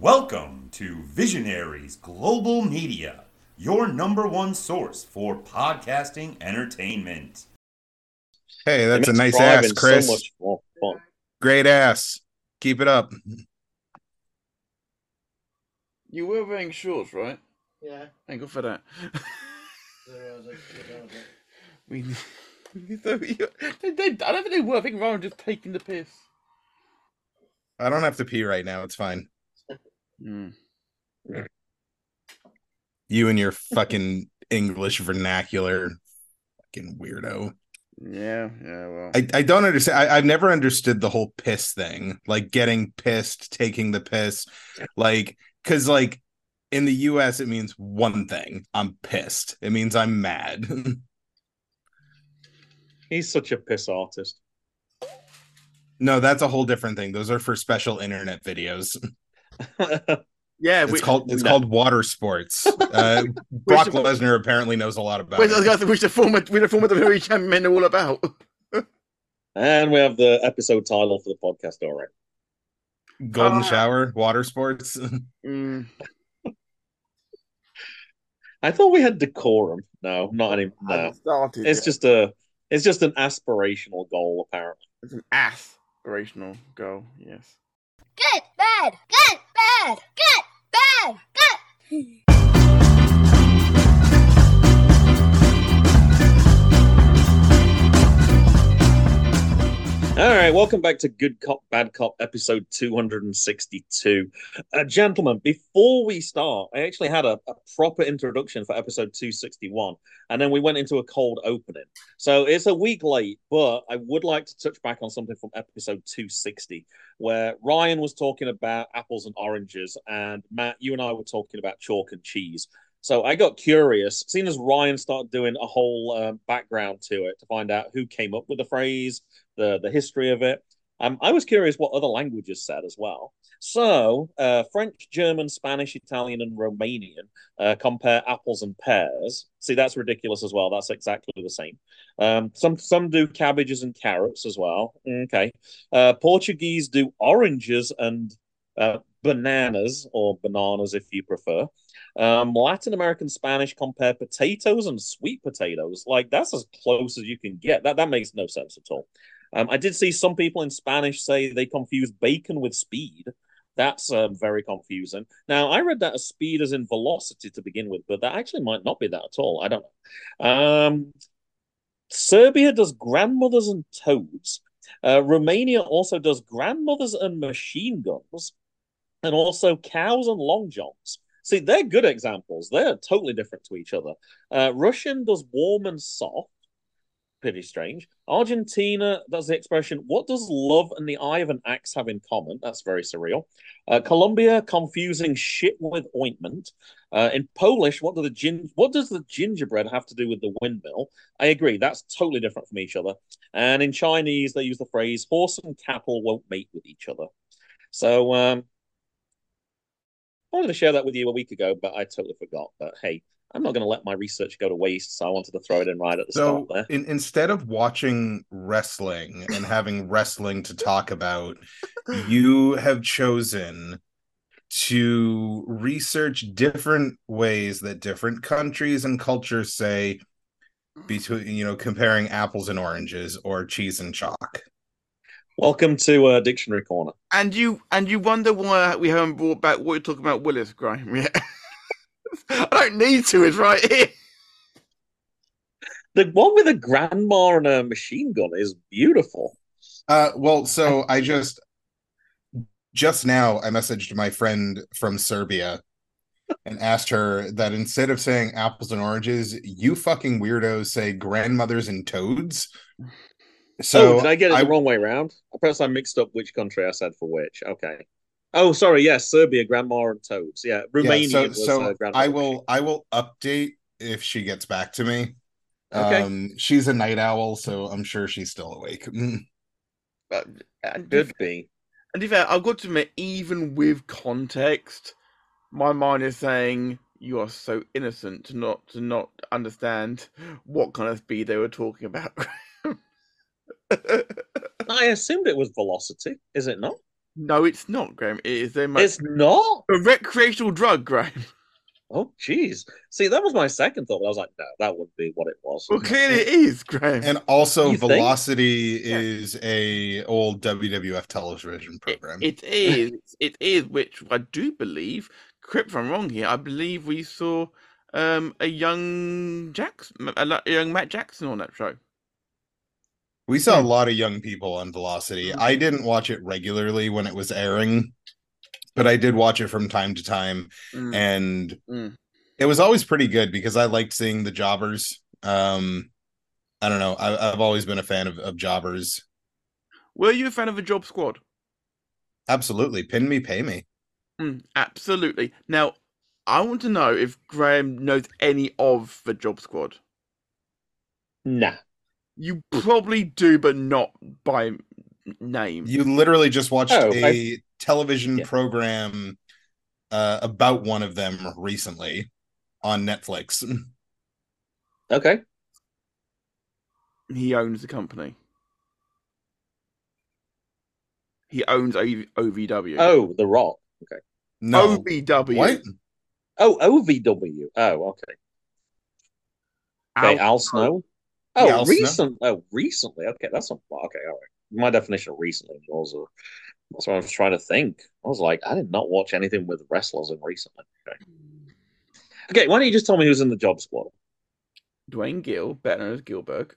Welcome to Visionaries Global Media, your number one source for podcasting entertainment. Hey, that's a nice ass, Chris. So much fun. Great ass. Keep it up. You were wearing shorts, right? Yeah. Thank God for that. There was a- there was a- we, we thought you- they, they, I don't think they were. I think Ryan just taking the piss. I don't have to pee right now. It's fine. Mm. You and your fucking English vernacular, fucking weirdo. Yeah, yeah. Well, I, I don't understand. I, I've never understood the whole piss thing, like getting pissed, taking the piss, like because like in the U.S. it means one thing. I'm pissed. It means I'm mad. He's such a piss artist. no, that's a whole different thing. Those are for special internet videos. yeah. It's we- called it's no. called water sports. Uh, Brock the- Lesnar apparently knows a lot about Wait, I was it. gonna say, which the former, which the former WWE champion know all about. and we have the episode title for the podcast already. Golden Ah. shower, water sports. Mm. I thought we had decorum. No, not any. No, started. it's yeah. just a. It's just an aspirational goal, apparently. it's an aspirational goal. Yes. Good, bad, good, bad, good, bad, good. All right, welcome back to Good Cop, Bad Cop, episode 262. Uh, gentlemen, before we start, I actually had a, a proper introduction for episode 261, and then we went into a cold opening. So it's a week late, but I would like to touch back on something from episode 260, where Ryan was talking about apples and oranges, and Matt, you and I were talking about chalk and cheese. So I got curious, seeing as Ryan started doing a whole um, background to it to find out who came up with the phrase, the the history of it. Um, I was curious what other languages said as well. So uh, French, German, Spanish, Italian, and Romanian uh, compare apples and pears. See, that's ridiculous as well. That's exactly the same. Um, some some do cabbages and carrots as well. Okay. Uh, Portuguese do oranges and uh, bananas or bananas if you prefer. Um, Latin American Spanish compare potatoes and sweet potatoes. Like that's as close as you can get. That that makes no sense at all. Um, I did see some people in Spanish say they confuse bacon with speed. That's um, very confusing. Now, I read that as speed as in velocity to begin with, but that actually might not be that at all. I don't know. Um, Serbia does grandmothers and toads. Uh, Romania also does grandmothers and machine guns, and also cows and long johns. See, they're good examples. They're totally different to each other. Uh, Russian does warm and soft. Pretty strange. Argentina does the expression, what does love and the eye of an axe have in common? That's very surreal. Uh, Colombia, confusing shit with ointment. Uh, in Polish, what, do the gin- what does the gingerbread have to do with the windmill? I agree, that's totally different from each other. And in Chinese, they use the phrase, horse and cattle won't mate with each other. So, um, I wanted to share that with you a week ago, but I totally forgot. But hey, I'm not going to let my research go to waste, so I wanted to throw it in right at the So start there. in, instead of watching wrestling and having wrestling to talk about, you have chosen to research different ways that different countries and cultures say between you know comparing apples and oranges or cheese and chalk. Welcome to uh, Dictionary Corner. And you and you wonder why we haven't brought back what you're talking about, Willis Graham. Yeah. I don't need to. It's right here. The one with a grandma and a machine gun is beautiful. Uh, well, so I just just now I messaged my friend from Serbia and asked her that instead of saying apples and oranges, you fucking weirdos say grandmothers and toads. So oh, did I get it I- the wrong way around? Perhaps I mixed up which country I said for which. Okay. Oh, sorry. Yes, Serbia, grandma and toads. Yeah, Romania yeah, so was so uh, grandma. I and will I will update if she gets back to me. Okay. Um, she's a night owl, so I'm sure she's still awake. But, and, Could be. and if I've got to admit, even with context, my mind is saying you are so innocent to not to not understand what kind of speed they were talking about. I assumed it was velocity. Is it not? No, it's not, Graham. It is a, mo- It's not. a recreational drug, Graham. Oh, jeez. See, that was my second thought. But I was like, no, that wouldn't be what it was. Well, clearly it is, Graham. And also, You think? Velocity Yeah. is a old WWF television It- program. it is. It is, which I do believe. Correct if I'm wrong here. I believe we saw um, a young Jackson, a young Matt Jackson on that show. We Hmm. saw a lot of young people on Velocity. I didn't watch it regularly when it was airing, but I did watch it from time to time, Mm, and mm. it was always pretty good because I liked seeing the jobbers. Um, I don't know. I, I've always been a fan of, of jobbers. Were you a fan of the Job Squad? Absolutely, pin me, pay me. Mm, absolutely. Now, I want to know if Graham knows any of the Job Squad. Nah. You probably do, but not by name. You literally just watched Oh, a I- television Yeah. program uh, about one of them recently on Netflix. Okay. He owns the company. He owns o- OVW. Oh, The Rock. Okay. No, OVW. what? Oh, OVW. Oh, okay. Okay, Al, Snow. Oh, Yeah, Al Snow. recent. Oh, recently. Okay, that's not okay. All right. My definition of recently was also that's what I was trying to think. I was like, I did not watch anything with wrestlers in recently. Okay. Okay, why don't you just tell me who's in the job squad? Duane Gill, better known as Gillberg.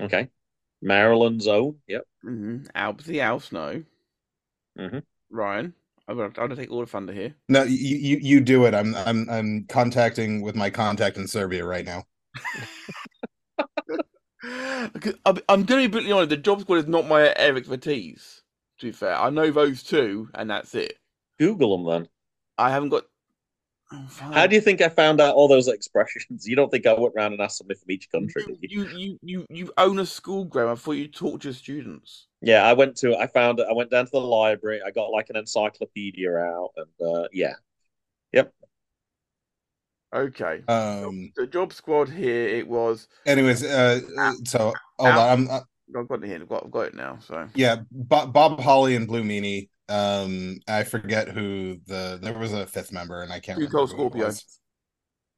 Okay. Maryland's own. Yep. Mm-hmm. Albsy Al Snow. Mhm. Ryan. I'm gonna, I'm gonna take all the thunder here. No, you, you you do it. I'm I'm I'm contacting with my contact in Serbia right now. Because I'm, going to be brutally honest. The job squad is not my expertise. To be fair, I know those two, and that's it. Google them then. I haven't got. Oh, How do you think I found out all those expressions? You don't think I went around and asked somebody from each country? you, you? you, you, you, own a school, Graham. I thought you taught your students. Yeah, I went to. I found it. I went down to the library. I got like an encyclopedia out, and uh, yeah, Okay. Um. The job squad here, it was. Anyways, uh, uh, so hold on. I'm uh, I've got it here. I've got, I've got it now. So yeah. Bob, Bob Holly and Blue Meanie. Um, I forget who the there was a fifth member, and I can't Blue remember. Coat who it Scorpio.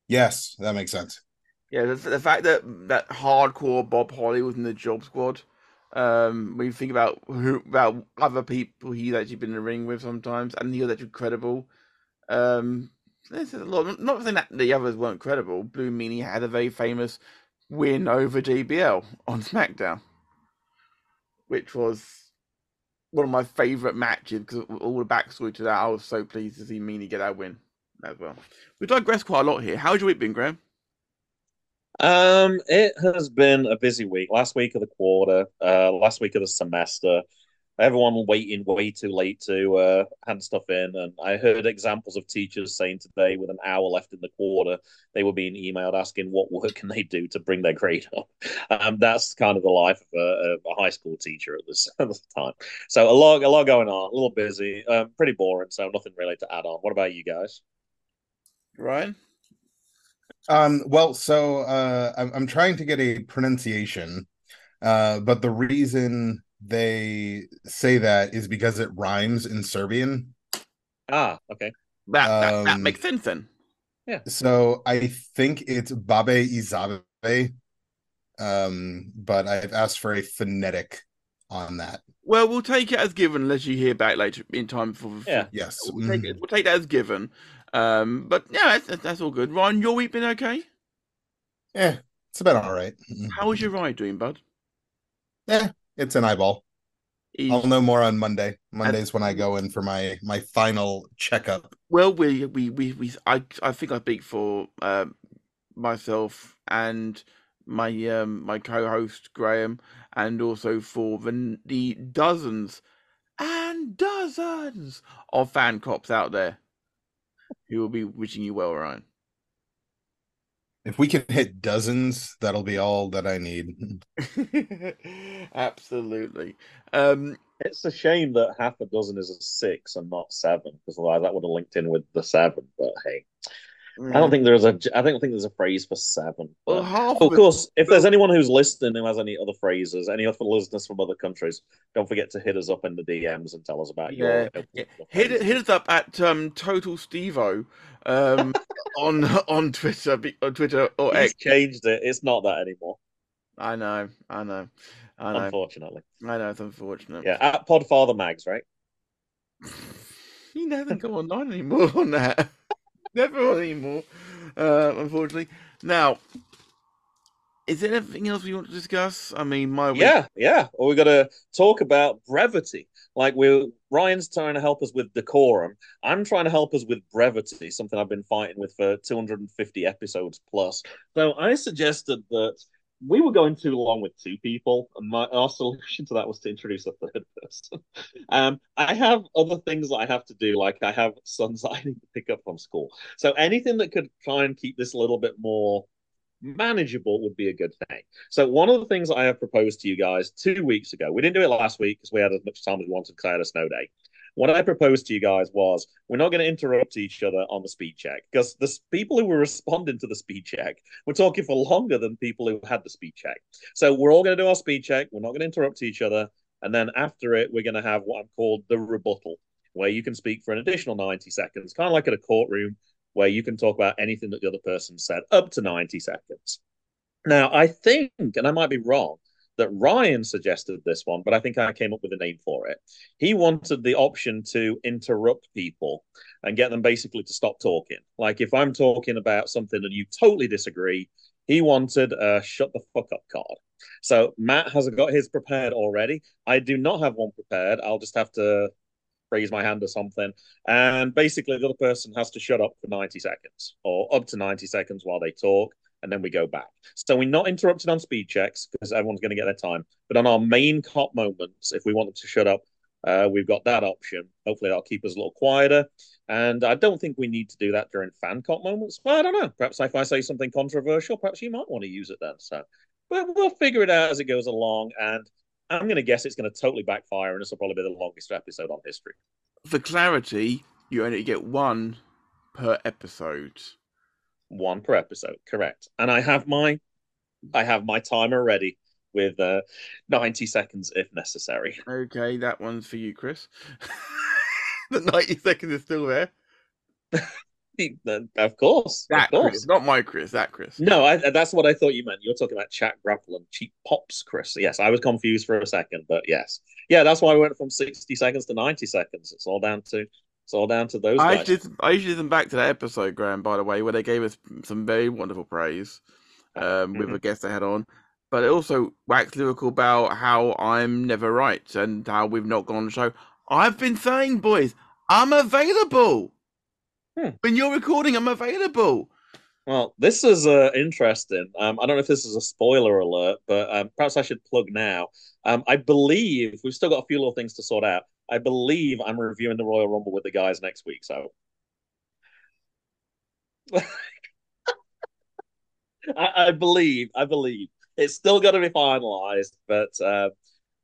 Yes, that makes sense. Yeah, the, the fact that that hardcore Bob Holly was in the job squad. Um, when you think about who about other people he's actually been in the ring with sometimes, and he was actually credible. Um, this is a lot. Not saying that the others weren't credible. Blue Meanie had a very famous win over JBL on SmackDown, which was one of my favorite matches because all the backstory to that. I was so pleased to see Meanie get that win as well. We digress quite a lot here. How's your week been, Graham? Um, it has been a busy week. Last week of the quarter, uh, last week of the semester. Everyone waiting way too late to uh, hand stuff in, and I heard examples of teachers saying today, with an hour left in the quarter, they were being emailed asking what work can they do to bring their grade up. Um, that's kind of the life of a, a high school teacher at this, at this time. So a lot, a lot going on, a little busy, um, pretty boring. So nothing really to add on. What about you guys? Ryan? Um, well, so uh, I'm I'm trying to get a pronunciation, uh, but the reason they say that is because it rhymes in Serbian. Ah, okay. That, that, that Um, makes sense then. Yeah. So I think it's Babe Izabe, um, but I've asked for a phonetic on that. Well, we'll take it as given unless you hear back later in time for. for- Yeah. Yes. We'll take, Mhm. it, we'll take that as given. Um, but yeah, that's, that's all good. Ryan, your week been okay? Yeah, it's about all right. How was your ride doing, bud? Yeah, it's an eyeball. I'll know more on Monday. Monday's when I go in for my my final checkup. Well, we we we, we I I think I speak for um, myself and my um my co-host Graham, and also for the the dozens and dozens of fan cops out there who will be wishing you well, Ryan. If we can hit dozens, that'll be all that I need. Absolutely. Um, It's a shame that half a dozen is a six and not seven, because otherwise that would have linked in with the seven. But hey, I don't think there's a. I don't think there's a phrase for seven. Well, half of course, if there's anyone who's listening who has any other phrases, any other listeners from other countries, don't forget to hit us up in the DMs and tell us about Yeah, your. yeah. hit hit us up at um, Total Stevo um, on on Twitter on Twitter or He's X. changed it. It's not that anymore, I know, I know, I know, unfortunately. I know. It's unfortunate. Yeah, at Podfather Mags, right? You never go online anymore on that. Never on anymore. Uh, unfortunately. Now, is there anything else we want to discuss? I mean, my week- Yeah, yeah. Well, we got to talk about brevity. Like we're Ryan's trying to help us with decorum. I'm trying to help us with brevity, something I've been fighting with for 250 episodes plus. So I suggested that we were going too long with two people, and my our solution to that was to introduce a third person. um, I have other things that I have to do, like I have sons that I need to pick up from school. So anything that could try and keep this a little bit more manageable would be a good thing. So one of the things I have proposed to you guys two weeks ago, we didn't do it last week because we had as much time as we wanted because I had a snow day. What I proposed to you guys was we're not going to interrupt each other on the speed check because the people who were responding to the speed check were talking for longer than people who had the speed check. So we're all going to do our speed check. We're not going to interrupt each other. And then after it, we're going to have what I'm called the rebuttal, where you can speak for an additional 90 seconds, kind of like at a courtroom, where you can talk about anything that the other person said up to 90 seconds. Now, I think, and I might be wrong, that Ryan suggested this one, but I think I came up with a name for it. He wanted the option to interrupt people and get them basically to stop talking. Like if I'm talking about something and you totally disagree, he wanted a shut the fuck up card. So Matt has got his prepared already. I do not have one prepared. I'll just have to raise my hand or something. And basically, the other person has to shut up for 90 seconds or up to 90 seconds while they talk and then we go back. So we're not interrupted on speed checks because everyone's going to get their time. But on our main cop moments, if we wanted to shut up, uh, we've got that option. Hopefully, that'll keep us a little quieter. And I don't think we need to do that during fan cop moments. Well, I don't know. Perhaps if I say something controversial, perhaps you might want to use it then. So, but we'll figure it out as it goes along. And I'm going to guess it's going to totally backfire, and this will probably be the longest episode on history. For clarity, you only get one per episode. One per episode correct. And i have my i have my timer ready with uh 90 seconds if necessary. Okay, that one's for you, Chris. the 90 seconds is still there. of course That of course. Chris, not my Chris, that Chris. no I, that's what i thought you meant. You're talking about chat grapple and cheap pops chris. Yes i was confused for a second but yes. Yeah that's why we went from 60 seconds to 90 seconds. It's all down to it's all down to those I guys. did. I usually listen back to that episode, Graham. By the way, where they gave us some very wonderful praise um, with Mhm. a guest they had on, but it also waxed lyrical about how I'm never right and how we've not gone on the show. I've been saying, boys, I'm available. Hmm. When you're recording, I'm available. Well, this is uh, interesting. Um, I don't know if this is a spoiler alert, but um, perhaps I should plug now. Um, I believe we've still got a few little things to sort out. I believe I'm reviewing the Royal Rumble with the guys next week. So I, I believe, I believe it's still got to be finalized, but uh,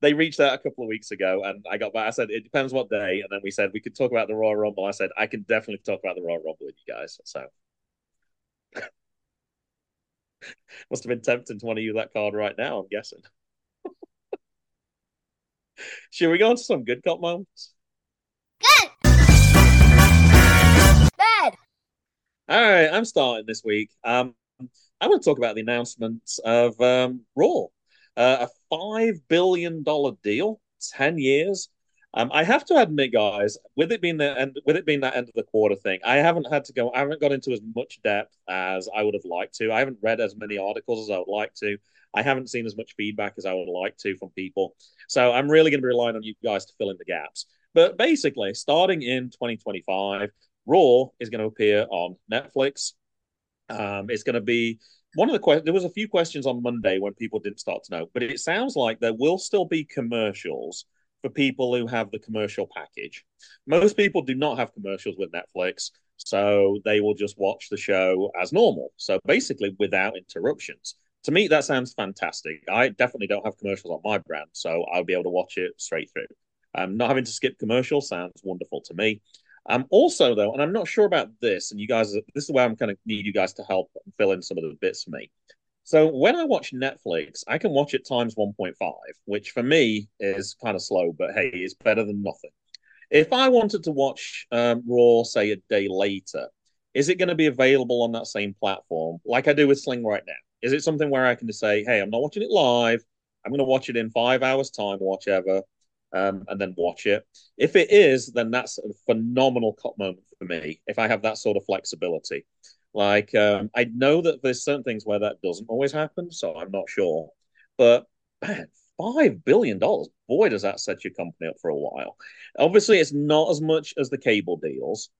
they reached out a couple of weeks ago, and I got back. I said it depends what day, and then we said we could talk about the Royal Rumble. I said I can definitely talk about the Royal Rumble with you guys. So must have been tempting to want to use that card right now. I'm guessing. Should we go into some good cop moments? Good. Bad. All right, I'm starting this week. Um, I want to talk about the announcement of um, Raw, uh, a five billion dollar deal, ten years. Um, I have to admit, guys, with it being the end, with it being that end of the quarter thing, I haven't had to go. I haven't got into as much depth as I would have liked to. I haven't read as many articles as I would like to. I haven't seen as much feedback as I would like to from people. So I'm really going to be relying on you guys to fill in the gaps. But basically, starting in 2025, Raw is going to appear on Netflix. Um, it's going to be one of the questions. There was a few questions on Monday when people didn't start to know, but it sounds like there will still be commercials for people who have the commercial package. Most people do not have commercials with Netflix, so they will just watch the show as normal. So basically, without interruptions. To me, that sounds fantastic. I definitely don't have commercials on my brand, so I'll be able to watch it straight through. Um, not having to skip commercials sounds wonderful to me. Um, also though, and I'm not sure about this, and you guys, this is where I'm kind of need you guys to help fill in some of the bits for me. So when I watch Netflix, I can watch it times 1.5, which for me is kind of slow, but hey, it's better than nothing. If I wanted to watch um, Raw, say a day later, is it going to be available on that same platform like I do with Sling right now? Is it something where I can just say, hey, I'm not watching it live. I'm going to watch it in five hours' time, whatever, um, and then watch it. If it is, then that's a phenomenal cop moment for me. If I have that sort of flexibility, like um, I know that there's certain things where that doesn't always happen, so I'm not sure. But man, five billion dollars, boy, does that set your company up for a while. Obviously, it's not as much as the cable deals,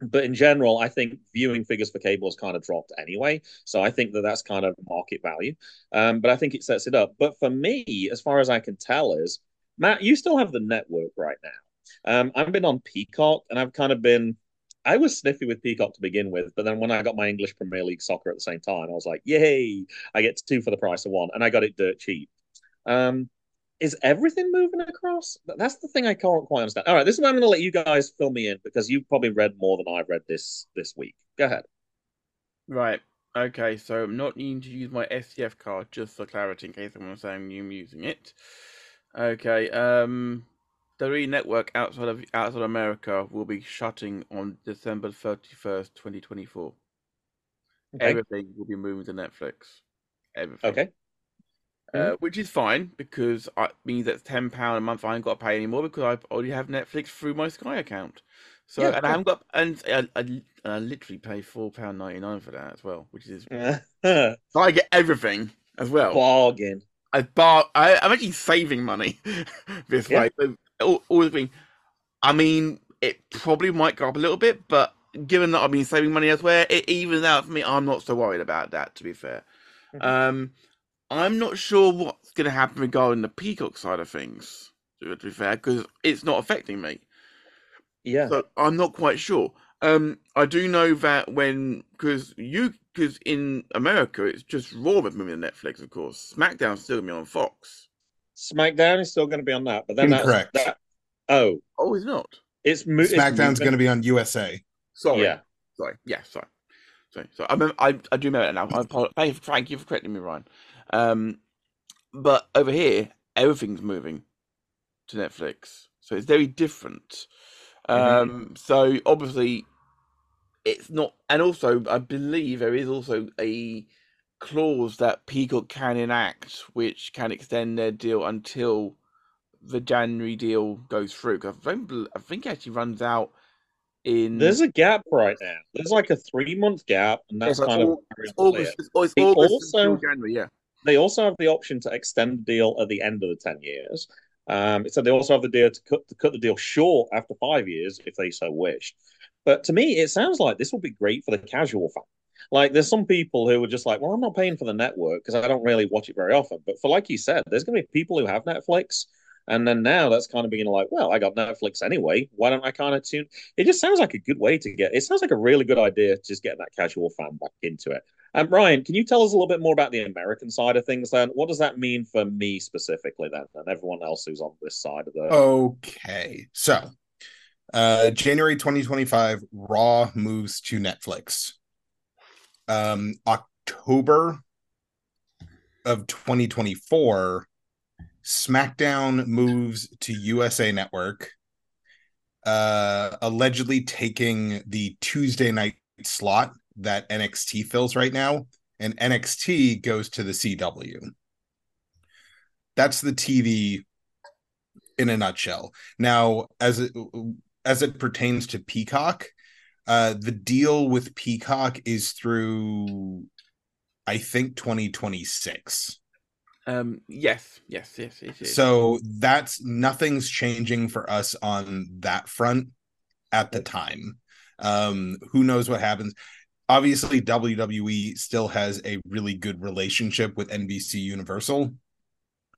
but in general, I think viewing figures for cable has kind of dropped anyway. So I think that that's kind of market value. Um, but I think it sets it up. But for me, as far as I can tell, is Matt, you still have the network right now. Um, I've been on Peacock, and I've kind of been I was sniffy with Peacock to begin with, but then when I got my English Premier League soccer at the same time, I was like, yay, I get two for the price of one. And I got it dirt cheap. Um, is everything moving across? That's the thing I can't quite understand. All right, this is where I'm going to let you guys fill me in because you've probably read more than I've read this this week. Go ahead. Right. Okay, so I'm not needing to use my STF card just for clarity in case someone's saying I'm using it. Okay, um, the network outside of outside America will be shutting on December thirty first, twenty twenty four. Everything will be moving to Netflix. Everything. Okay. Uh, mm-hmm. which is fine because it means that's ten pound a month. I ain't got to pay anymore because I already have Netflix through my Sky account. So yeah, and I haven't got and I, I, I literally pay four pound ninety nine for that as well, which is so I get everything as well. Bargain. I bar. I, I'm actually saving money this yeah. way. So all, all the I mean, it probably might go up a little bit, but given that I've been saving money elsewhere, it evens out for me. I'm not so worried about that, to be fair. Mm-hmm. Um, I'm not sure what's going to happen regarding the Peacock side of things, to be fair, because it's not affecting me. Yeah. So I'm not quite sure. Um, I do know that when because you because in America it's just Raw that's moving to Netflix, of course. SmackDown's still gonna be on Fox. SmackDown is still going to be on that, but then incorrect. That, oh, oh, it's not. It's mo- SmackDown's going to be on USA. Sorry, yeah, sorry, yeah, sorry, sorry. So I remember, I I do remember it now. I apologize. Thank you for correcting me, Ryan. Um, but over here, everything's moving to Netflix, so it's very different. Mm-hmm. Um, so obviously, it's not, and also I believe there is also a clause that Peacock can enact, which can extend their deal until the January deal goes through. I think, I think it actually runs out in. There's a gap right now. There's like a three month gap, and that's like kind all, of it's August. It's, it's August also January, yeah. They also have the option to extend the deal at the end of the ten years. Um, so they also have the deal to cut to cut the deal short after five years if they so wish. But to me, it sounds like this will be great for the casual fan. Like, there's some people who are just like, well, I'm not paying for the network because I don't really watch it very often. But for like you said, there's going to be people who have Netflix. And then now that's kind of being like, well, I got Netflix anyway. Why don't I kind of tune? It just sounds like a good way to get. It sounds like a really good idea to just get that casual fan back into it. And um, Ryan, can you tell us a little bit more about the American side of things? Then, what does that mean for me specifically? Then, and everyone else who's on this side of the. Okay, so uh, January 2025, Raw moves to Netflix um, October of 2024, SmackDown moves to USA Network, uh, allegedly taking the Tuesday night slot that NXT fills right now, and NXT goes to the CW. That's the TV in a nutshell. Now, as it as it pertains to Peacock, uh, the deal with Peacock is through, I think, 2026. Um, yes, yes, yes, yes, So that's nothing's changing for us on that front at the time. Um, who knows what happens? Obviously, WWE still has a really good relationship with NBC Universal,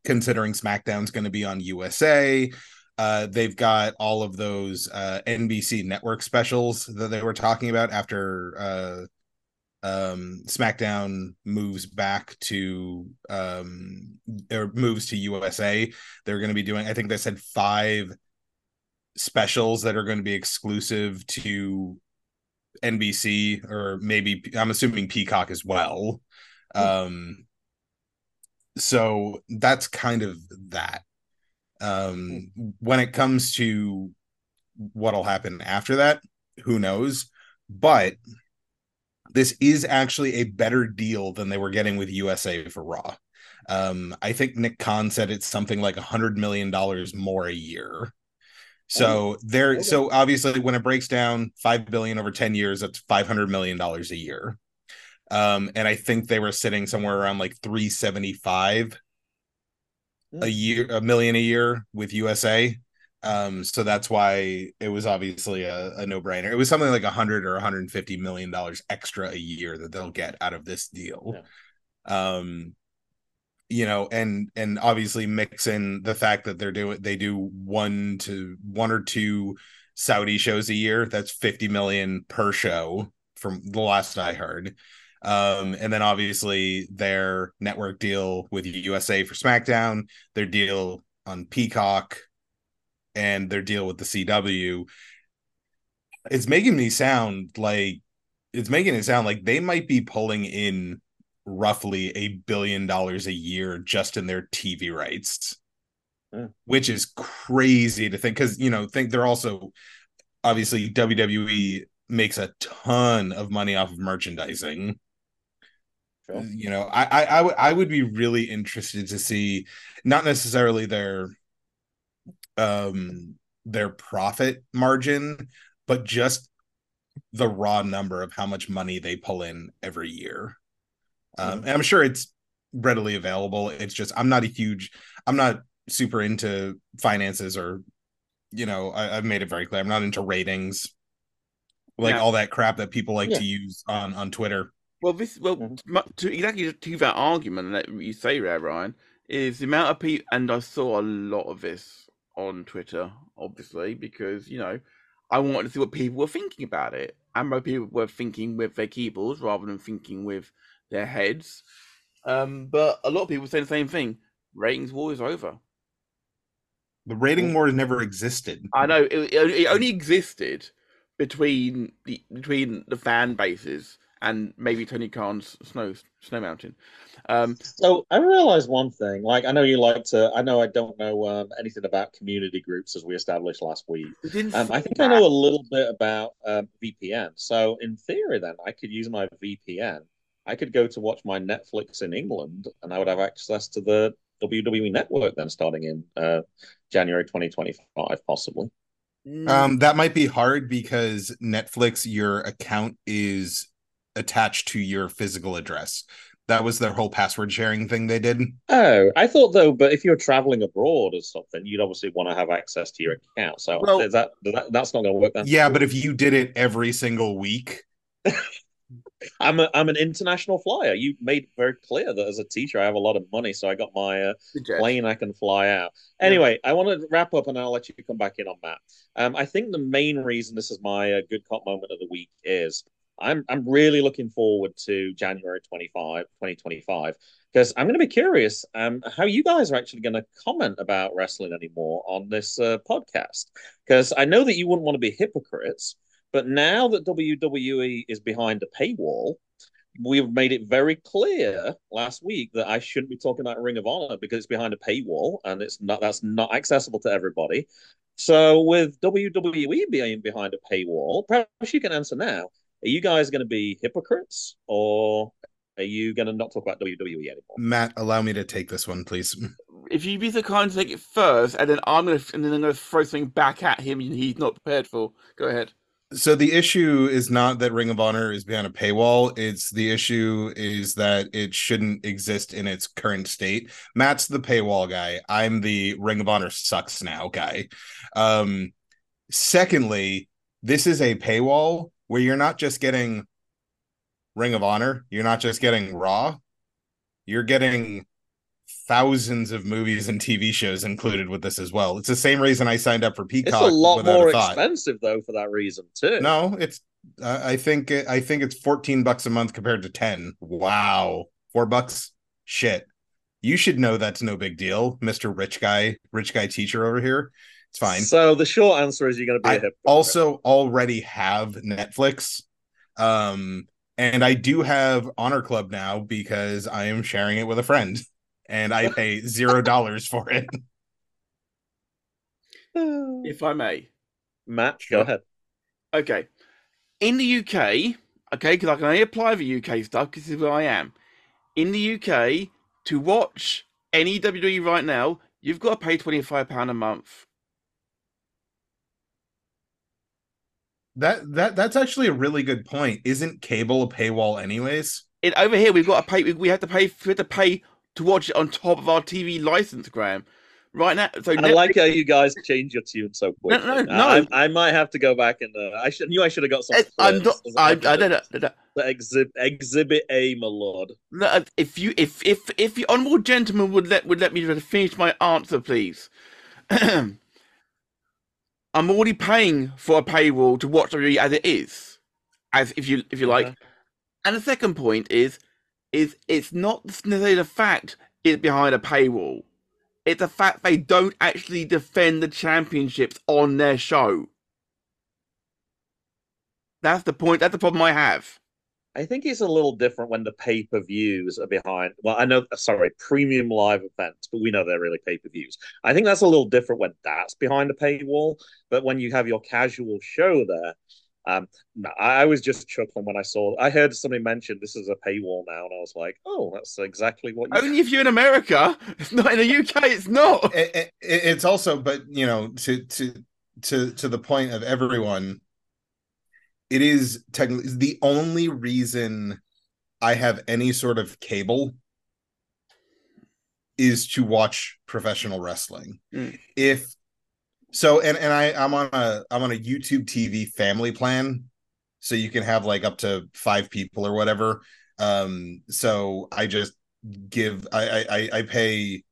considering SmackDown's going to be on USA. Uh, they've got all of those uh, NBC network specials that they were talking about after uh, um, SmackDown moves back to um, or moves to USA. They're going to be doing, I think they said five specials that are going to be exclusive to NBC or maybe I'm assuming Peacock as well. Um so that's kind of that. Um when it comes to what'll happen after that, who knows? But this is actually a better deal than they were getting with USA for Raw. Um, I think Nick Khan said it's something like a hundred million dollars more a year. So there, okay. so obviously, when it breaks down five billion over ten years, that's five hundred million dollars a year. Um, and I think they were sitting somewhere around like three seventy five a year, a million a year with USA. Um, so that's why it was obviously a, a no brainer. It was something like a hundred or 150 million dollars extra a year that they'll get out of this deal. Um, you know, and and obviously mix in the fact that they're doing they do one to one or two Saudi shows a year. That's 50 million per show from the last I heard. Um, and then obviously their network deal with USA for SmackDown, their deal on Peacock, and their deal with the CW. It's making me sound like it's making it sound like they might be pulling in roughly a billion dollars a year just in their TV rights, Hmm. which is crazy to think because you know think they're also obviously WWE makes a ton of money off of merchandising. Sure. You know, I I I would I would be really interested to see not necessarily their um their profit margin, but just the raw number of how much money they pull in every year. Um, and I'm sure it's readily available. It's just I'm not a huge, I'm not super into finances or, you know, I, I've made it very clear I'm not into ratings, like Yeah. all that crap that people like Yeah. to use on on Twitter. Well, this well Mhm. to exactly to that argument that you say there, Ryan, is the amount of people, and I saw a lot of this on Twitter, obviously, because you know I wanted to see what people were thinking about it, and most people were thinking with their keyboards rather than thinking with their heads. Um, but a lot of people say the same thing: ratings war is over. The rating war never existed. I know it, it only existed between the between the fan bases and maybe Tony Khan's Snow Snow Mountain. Um, So I realized one thing. Like I know you like to. I know I don't know um, anything about community groups as we established last week. Um, I say think I know a little bit about um, VPN. So in theory, then I could use my VPN. I could go to watch my Netflix in England, and I would have access to the WWE network then, starting in uh, January 2025, possibly. Mm, Um, that might be hard because Netflix, your account is attached to your physical address. That was their whole password sharing thing they did. Oh, I thought though, but if you're traveling abroad or something, you'd obviously want to have access to your account. So Well- is that, that that's not going to work then. Yeah, but if you did it every single week, I'm a, I'm an international flyer. You made very clear that as a teacher, I have a lot of money, so I got my uh, plane I can fly out. Anyway, I want to wrap up and I'll let you come back in on that. Um, I think the main reason this is my uh, good cop moment of the week is I'm I'm really looking forward to January 25, 2025, because I'm going to be curious um, how you guys are actually going to comment about wrestling anymore on this uh, podcast. Because I know that you wouldn't want to be hypocrites, but now that WWE is behind a paywall, we've made it very clear last week that I shouldn't be talking about Ring of Honor because it's behind a paywall and it's not that's not accessible to everybody. So with WWE being behind a paywall, perhaps you can answer now. Are you guys going to be hypocrites or are you going to not talk about WWE anymore? Matt, allow me to take this one, please. If you'd be so kind to take it first, and then I'm gonna and then I'm gonna throw something back at him he's not prepared for. Go ahead. So the issue is not that Ring of Honor is behind a paywall. It's the issue is that it shouldn't exist in its current state. Matt's the paywall guy. I'm the Ring of Honor sucks now guy. Um, secondly, this is a paywall where you're not just getting Ring of Honor, you're not just getting Raw, you're getting thousands of movies and TV shows included with this as well. It's the same reason I signed up for Peacock. It's a lot more thought. expensive though for that reason too. No, it's uh, I think I think it's 14 bucks a month compared to 10. Wow. 4 bucks. Shit. You should know that's no big deal, Mr. Rich guy, rich guy teacher over here. It's fine. So the short answer is you're going to be a I hypocrite. also already have Netflix. Um, and I do have Honor Club now because I am sharing it with a friend and I pay zero dollars for it. If I may. Matt, go ahead. Okay. In the UK, okay, because I can only apply for UK stuff because this is where I am. In the UK, to watch any WWE right now, you've got to pay £25 a month. That that that's actually a really good point. Isn't cable a paywall anyways? It, over here, we've got to pay. We, we have to pay. We have to pay to watch it on top of our TV license, Graham. Right now, so I Netflix- like how you guys change your tune so quickly. no, no. I, I might have to go back and uh, I should, knew I should have got some. I'm not. as I, I don't know. no, no. Exhibit, exhibit A, my lord. No, if you if if if the honourable gentleman would let would let me finish my answer, please. I'm already paying for a paywall to watch WWE as it is, as if you if you like. Okay. And the second point is, is it's not necessarily the fact it's behind a paywall. It's the fact they don't actually defend the championships on their show. That's the point. That's the problem I have. I think it's a little different when the pay per views are behind. Well, I know, sorry, premium live events, but we know they're really pay per views. I think that's a little different when that's behind a paywall. But when you have your casual show there, um, no, I I was just chuckling when I saw. I heard somebody mention this is a paywall now, and I was like, oh, that's exactly what. You... Only if you're in America. It's not in the UK. It's not. It- it- it's also, but you know, to to to to the point of everyone, it is technically the only reason I have any sort of cable is to watch professional wrestling. Mm. If so, and and I I'm on a I'm on a YouTube TV family plan, so you can have like up to five people or whatever. Um, so I just give I I I, pay.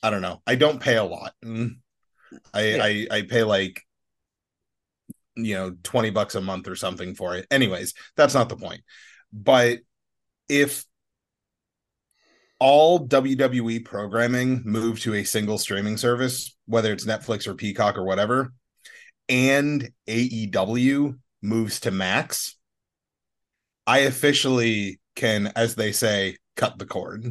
I don't know. I don't pay a lot. Mm. I Yeah. I I pay like you know 20 bucks a month or something for it. Anyways, that's not the point. But if all WWE programming moved to a single streaming service, whether it's Netflix or Peacock or whatever, and AEW moves to Max, I officially can, as they say, cut the cord.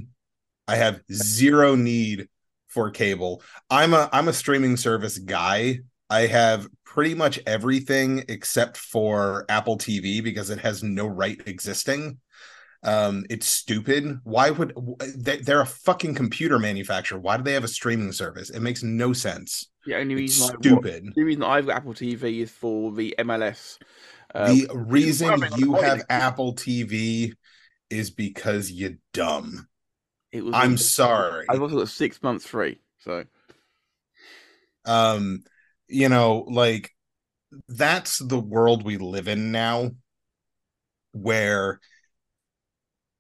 I have zero need for cable. I'm a I'm a streaming service guy. I have pretty much everything except for Apple TV because it has no right existing. Um, it's stupid. Why would they, they're a fucking computer manufacturer? Why do they have a streaming service? It makes no sense. The only It's reason I stupid. the reason I've got Apple TV is for the MLS. Uh, the reason you have Apple TV is because you're dumb. it was I'm sorry. I've also got six months free. So um you know like that's the world we live in now where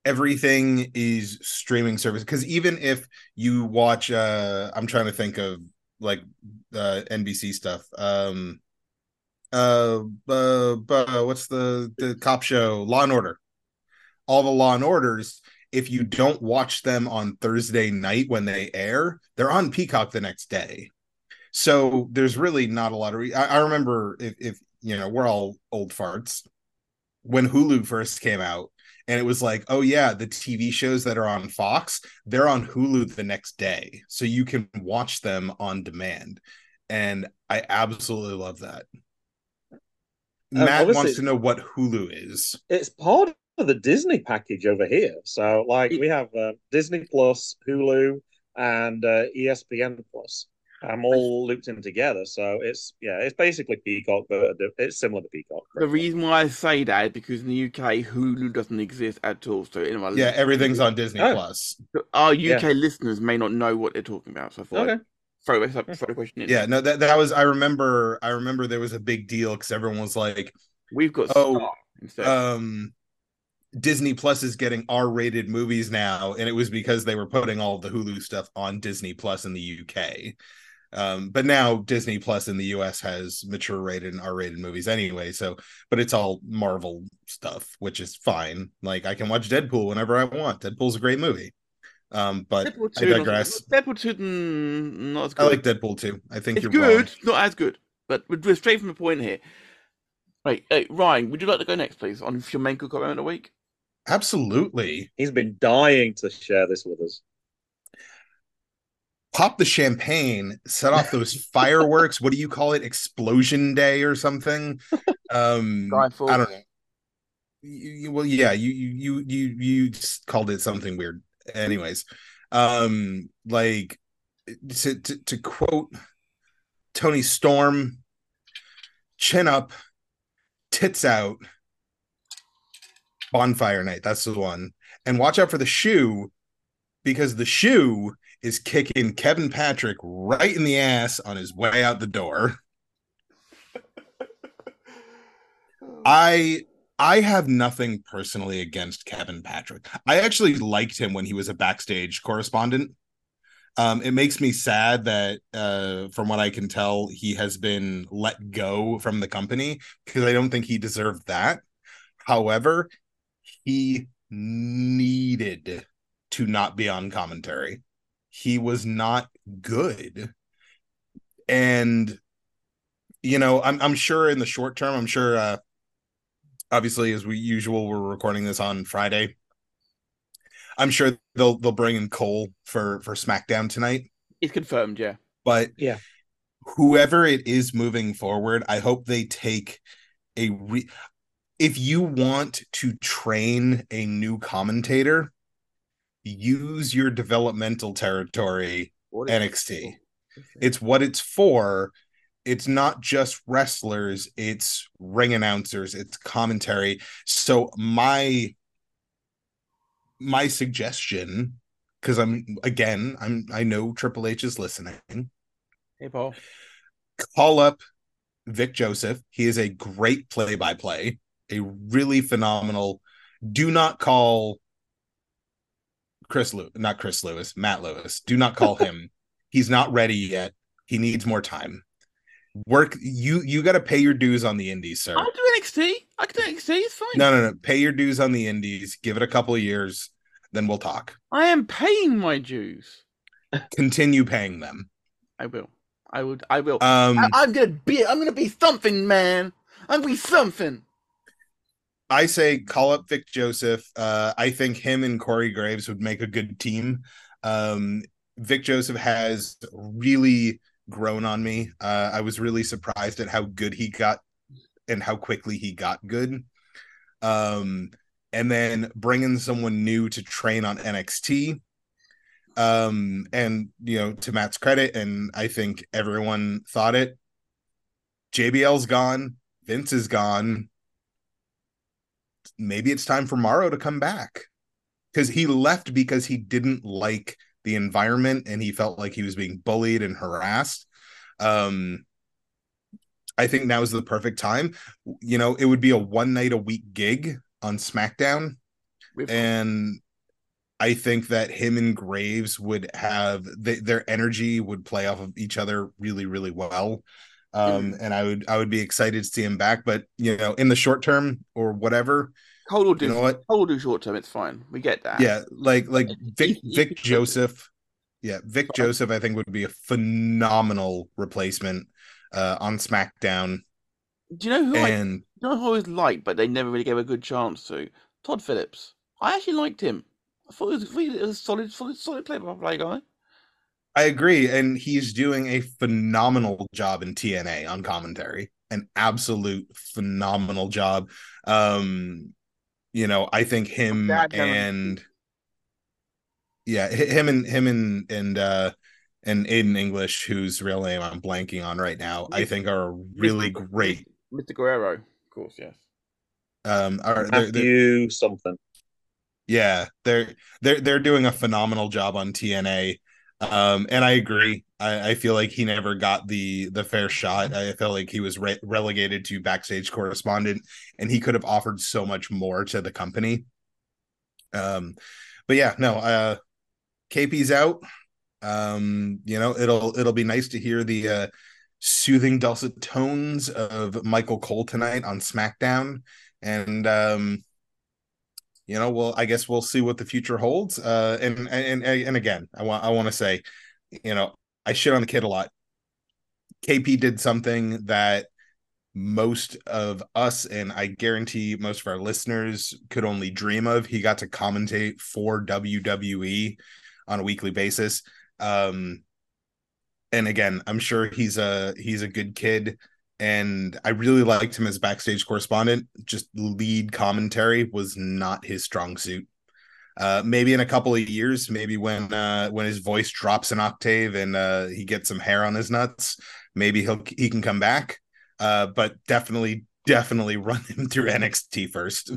everything is streaming service. Because even if you watch uh i'm trying to think of like uh nbc stuff um uh, uh, uh what's the the cop show? Law and order. All the law and orders if you don't watch them on thursday night when they air they're on peacock the next day so there's really not a lot of re- I, I remember if, if you know we're all old farts when hulu first came out and it was like oh yeah the tv shows that are on fox they're on hulu the next day so you can watch them on demand and i absolutely love that matt wants to know what hulu is It's part of the Disney package over here. So, like, we have uh, Disney Plus, Hulu, and uh, ESPN Plus. I'm all looped in together. So it's yeah, it's basically Peacock, but it's similar to Peacock. the reason why I say that is because in the UK Hulu doesn't exist at all. So in my yeah everything's on disney Oh. plus our UK Yeah. listeners may not know what they're talking about. So I thought Okay. I'd throw, throw the question in. yeah no that, that was i remember i remember there was a big deal because everyone was like we've got Oh, Star instead. um Disney Plus is getting R-rated movies now, and it was because they were putting all the Hulu stuff on Disney Plus in the UK. Um, but now Disney Plus in the US has mature rated and R-rated movies anyway. So, but it's all Marvel stuff, which is fine. Like I can watch Deadpool whenever I want. Deadpool's a great movie. Um, but Deadpool I 2, not- digress. Deadpool 2, mm, not as good. I like Deadpool too. I think it's you're good, wrong. not as good. But we're, we're straight from the point here. Right, hey, Ryan, would you like to go next, please, on your main cook moment of the week? Absolutely. He's been dying to share this with us. Pop the champagne, set off those fireworks. What do you call it? Explosion day or something? Um, I don't know. You, you- well, yeah, you you you you you just called it something weird. Anyways, um, like to to, to quote Toni Storm, chin up, tits out, bonfire night. That's the one. And watch out for the shoe because the shoe is kicking Kevin Patrick right in the ass on his way out the door. I I have nothing personally against Kevin Patrick. I actually liked him when he was a backstage correspondent. Um, it makes me sad that, uh, from what I can tell, he has been let go from the company because I don't think he deserved that. However, he needed to not be on commentary. He was not good. And you know, I'm I'm sure in the short term, I'm sure uh obviously as we usual we're recording this on Friday. I'm sure they'll they'll bring in Cole for for SmackDown tonight, It's confirmed, yeah. but Yeah. whoever it is moving forward, I hope they take a re if you want to train a new commentator, use your developmental territory What is- NXT. It's what it's for. It's not just wrestlers, it's ring announcers, it's commentary. So my my suggestion because I'm again, I'm I know Triple H is listening. Hey, Paul. Call up Vic Joseph. He is a great play-by-play, a really phenomenal. Do not call Chris Lewis, not Chris Lewis, Matt Lewis. Do not call him. He's not ready yet. He needs more time. Work you you got to pay your dues on the indies, sir. I'll do NXT. I can do NXT. It's fine. No, no, no. Pay your dues on the indies. Give it a couple of years, then we'll talk. I am paying my dues. Continue paying them. I will. I would. I will. Um, I, I'm gonna be. I'm gonna be something, man. I'm gonna be something. I say call up Vic Joseph. Uh, I think him and Corey Graves would make a good team. Um, Vic Joseph has really grown on me. Uh, I was really surprised at how good he got and how quickly he got good. Um, and then bringing someone new to train on NXT. Um, and you know, to Matt's credit, and I think everyone thought it. JBL's gone. Vince is gone maybe it's time for Mauro to come back because he left because he didn't like the environment and he felt like he was being bullied and harassed. Um, I think now is the perfect time. You know, it would be a one night a week gig on SmackDown, With- and I think that him and Graves would have th- their energy would play off of each other really, really well. Um, and I would I would be excited to see him back, but you know, in the short term or whatever, Cole will do. you know what? Cole will do short term. It's fine. We get that. Yeah, like like Vic Vic Joseph. Yeah, Vic Joseph I think would be a phenomenal replacement uh on SmackDown Do you know who I? and You know who I always liked, but they never really gave a good chance to? Tom Phillips. I actually liked him. I thought he was, he was a solid, solid, solid play by play guy. I agree and he's doing a phenomenal job in TNA on commentary. An absolute phenomenal job. Um you know, I think him and yeah, him and him and and uh and Aiden English, whose real name I'm blanking on right now, I think are really Mr. great. Mr. Guerrero, of course, yes. Um, are they're, they're, Matthew something. yeah, they're they're they're doing a phenomenal job on TNA. Um, and I agree. I, I feel like he never got the the fair shot. I felt like he was re- relegated to backstage correspondent, and he could have offered so much more to the company. Um, but yeah, no. Uh, KP's out. Um, you know, it'll it'll be nice to hear the uh, soothing dulcet tones of Michael Cole tonight on SmackDown, and um, you know, well, I guess we'll see what the future holds. Uh, and and and again, I want I want to say, you know, I shit on the kid a lot. KP did something that most of us and I guarantee most of our listeners could only dream of. He got to commentate for WWE on a weekly basis. Um, and again, I'm sure he's a he's a good kid and I really liked him as backstage correspondent. Just lead commentary was not his strong suit. Uh, maybe in a couple of years, maybe when uh, when his voice drops an octave and uh, he gets some hair on his nuts, maybe he'll he can come back. Uh, but definitely, definitely run him through NXT first.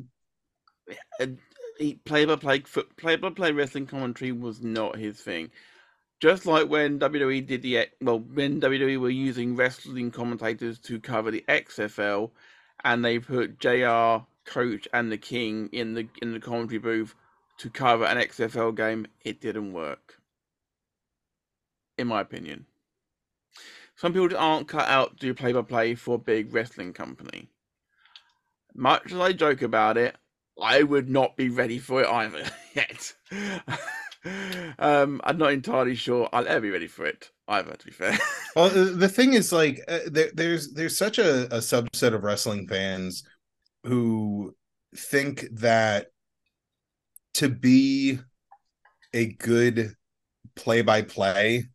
Play by play, play by play wrestling commentary was not his thing. Just like when WWE did the well, when WWE were using wrestling commentators to cover the XFL, and they put JR, Coach, and the King in the in the commentary booth to cover an XFL game, it didn't work. In my opinion, some people aren't cut out to do play by play for a big wrestling company. Much as I joke about it, I would not be ready for it either yet. um, I'm not entirely sure I'll ever be ready for it either. To be fair, well, the thing is, like, uh, there, there's there's such a, a subset of wrestling fans who think that to be a good play by play,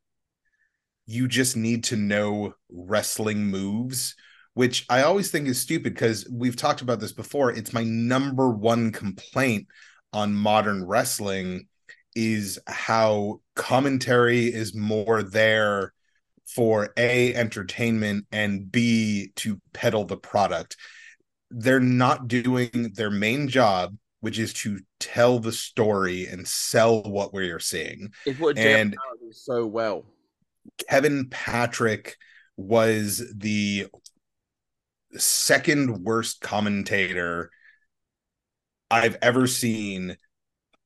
you just need to know wrestling moves, which I always think is stupid because we've talked about this before. It's my number one complaint on modern wrestling is how commentary is more there for a entertainment and b to peddle the product they're not doing their main job which is to tell the story and sell what we're seeing it's what and so well kevin patrick was the second worst commentator i've ever seen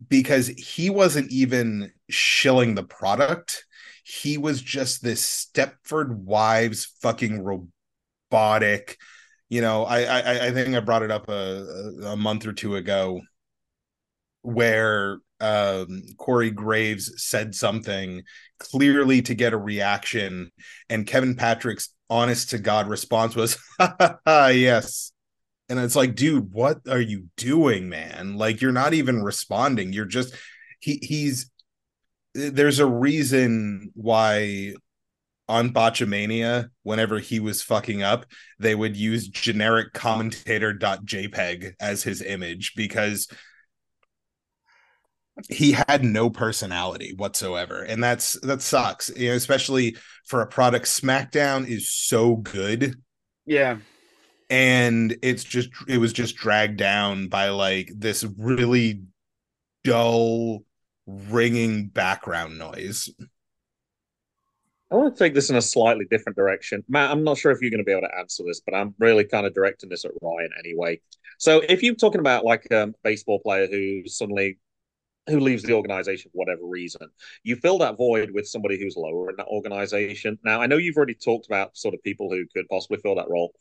because he wasn't even shilling the product. He was just this Stepford Wives fucking robotic. You know, I I, I think I brought it up a, a month or two ago where um, Corey Graves said something clearly to get a reaction, and Kevin Patrick's honest to God response was, "Yes, and it's like, dude, what are you doing, man? Like you're not even responding. You're just he he's there's a reason why on Botchamania, whenever he was fucking up, they would use generic commentator.jpg as his image because he had no personality whatsoever. And that's that sucks, you know, especially for a product. SmackDown is so good. Yeah and it's just it was just dragged down by like this really dull ringing background noise I want to take this in a slightly different direction. Matt, I'm not sure if you're going to be able to answer this, but I'm really kind of directing this at Ryan anyway. So, if you're talking about like um, a baseball player who suddenly who leaves the organization for whatever reason. You fill that void with somebody who's lower in that organization. Now, I know you've already talked about sort of people who could possibly fill that role,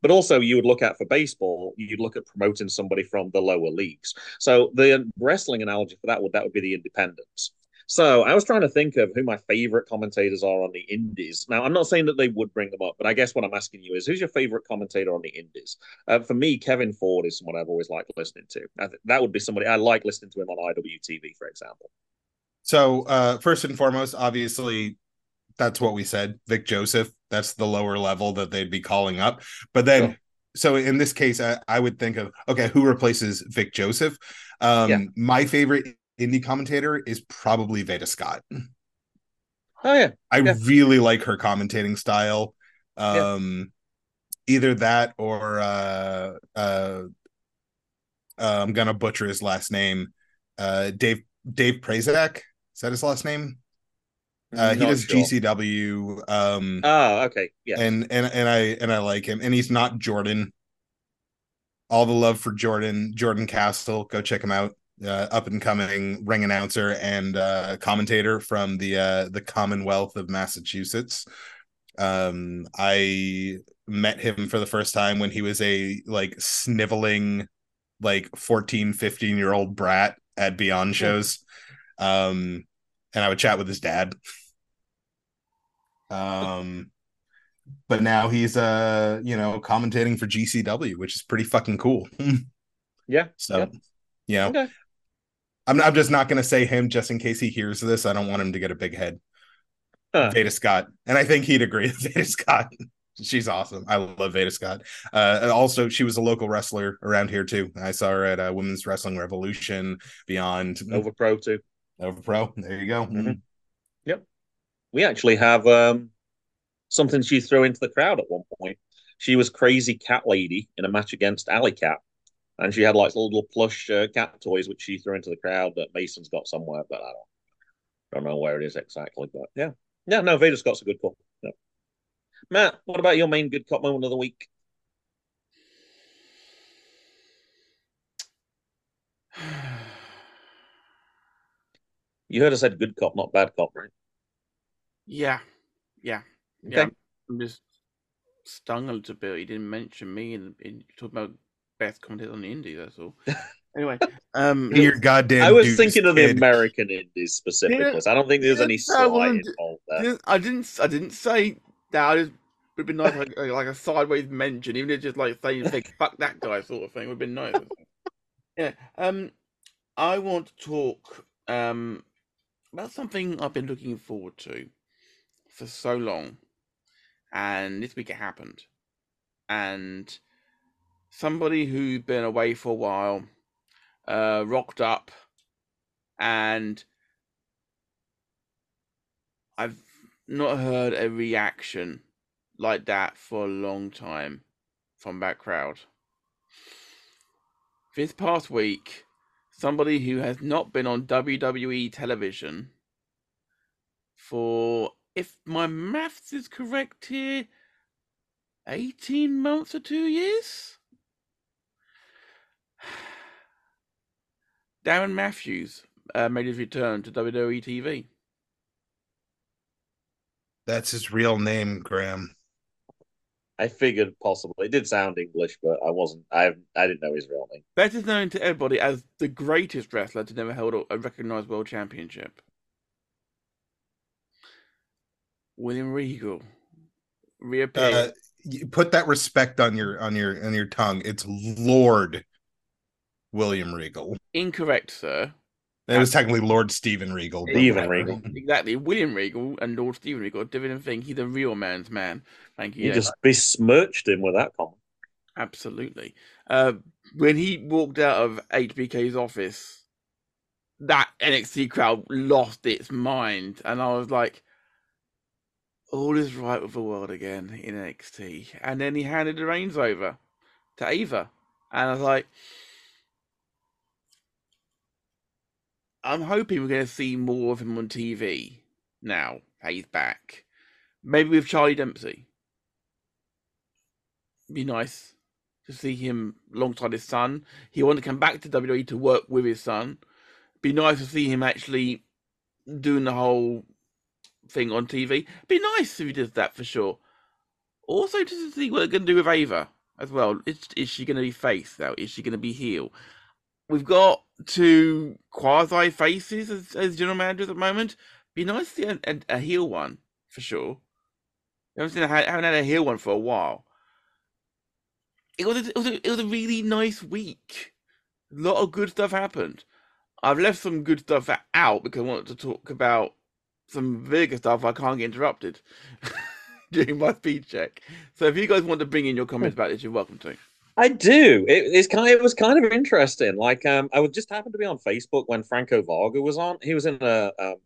but also you would look at for baseball, you'd look at promoting somebody from the lower leagues. So the wrestling analogy for that would that would be the independents. So I was trying to think of who my favorite commentators are on the Indies. Now, I'm not saying that they would bring them up, but I guess what I'm asking you is who's your favorite commentator on the Indies? Uh, for me, Kevin Ford is someone I've always liked listening to. Th- that would be somebody I like listening to him on IWTV, for example. So, uh, first and foremost, obviously, that's what we said. Vic Joseph, that's the lower level that they'd be calling up. But then, so in this case, I, I, would think of okay, who replaces Vic Joseph? Um, yeah. My favorite indie commentator is probably Veda Scott. Oh yeah. I yeah. really like her commentating style. Um yeah. either that or uh uh, uh I'm gonna butcher his last name. Uh Dave Dave Prazak. Is that his last name? Uh, he does sure. GCW. Um, oh, okay, yeah, and and and I and I like him, and he's not Jordan. All the love for Jordan, Jordan Castle. Go check him out uh, up and coming ring announcer and uh, commentator from the uh, the Commonwealth of Massachusetts. Um, I met him for the first time when he was a like sniveling like 14, 15 year old brat at Beyond shows. Um, and I would chat with his dad. Um, but now he's uh, you know, commentating for GCW, which is pretty fucking cool. Yeah. So, you know, Okay. I'm I'm just not gonna say him just in case he hears this. I don't want him to get a big head. Huh. Veda Scott, and I think he'd agree. Veda Scott, she's awesome. I love Veda Scott. Uh, also, she was a local wrestler around here too. I saw her at uh, Women's Wrestling Revolution, Beyond Nova Pro too. Nova Pro. There you go. Mhm. We actually have um, something she threw into the crowd at one point. She was crazy cat lady in a match against Allie Kat, and she had like little plush uh, cat toys which she threw into the crowd that Mason's got somewhere, but I don't don't know where it is exactly. But yeah, yeah, no, Veda Scott's a good call. Yeah. Matt, what about your main good cop moment of the week? You heard I said good cop, not bad cop, right? Yeah, yeah, Okay. yeah. I'm just stung a little bit. He didn't mention me and, and talking about best commentator on the indie. That's all. anyway, um, Your goddamn. I was thinking of the kid. American indies specifically. Yeah, I don't think there's yeah, any I slight involved I there. didn't, I didn't. I didn't say that. I just would have been nice like, like a sideways mention, even if it's just like saying like, "fuck that guy" sort of thing. Would have been nice. yeah. Um, I want to talk um about something I've been looking forward to for so long, and this week it happened, and somebody who's been away for a while uh rocked up and I've not heard a reaction like that for a long time from that crowd. This past week, somebody who has not been on WWE television for, if my maths is correct here, 18 months or two years? Darren Matthews uh, made his return to WWE TV. That's his real name, Graham. I figured possibly it did sound English, but I wasn't. I I didn't know his real name. Better known to everybody as the greatest wrestler to never hold a- a recognized world championship. William Regal reappeared. Uh, put that respect on your on your on your tongue. It's Lord William Regal. Incorrect, sir. It was technically Lord Stephen Regal. but Stephen. Regal. Exactly. William Regal and Lord Stephen Regal are different thing. He's a real man's man. Thank you. You yeah. just besmirched him with that comment. Absolutely. Uh, when he walked out of HBK's office, that NXT crowd lost its mind, and I was like, "All is right with the world again in NXT." And then he handed the reins over to Ava, and I was like, "I'm hoping we're going to see more of him on TV now. He's back, maybe with Charlie Dempsey." Be nice to see him alongside his son. He wanted to come back to WWE to work with his son. Be nice to see him actually doing the whole thing on TV. Be nice if he does that for sure. Also, just to see what they're going to do with Ava as well. Is, is she going to be face now? Is she going to be heel? We've got two quasi faces as, as general managers at the moment. Be nice to see a, a, heel one for sure. I haven't, seen a, haven't had a heel one for a while it was a, it was a, it was a really nice week. A lot of good stuff happened. I've left some good stuff out because I wanted to talk about some bigger stuff. I can't get interrupted during my speed check. So if you guys want to bring in your comments hmm. about this, you're welcome to. I do. It, it's kind. It was kind of interesting. Like, um, I would just happened to be on Facebook when Franco Varga was on. He was in a um,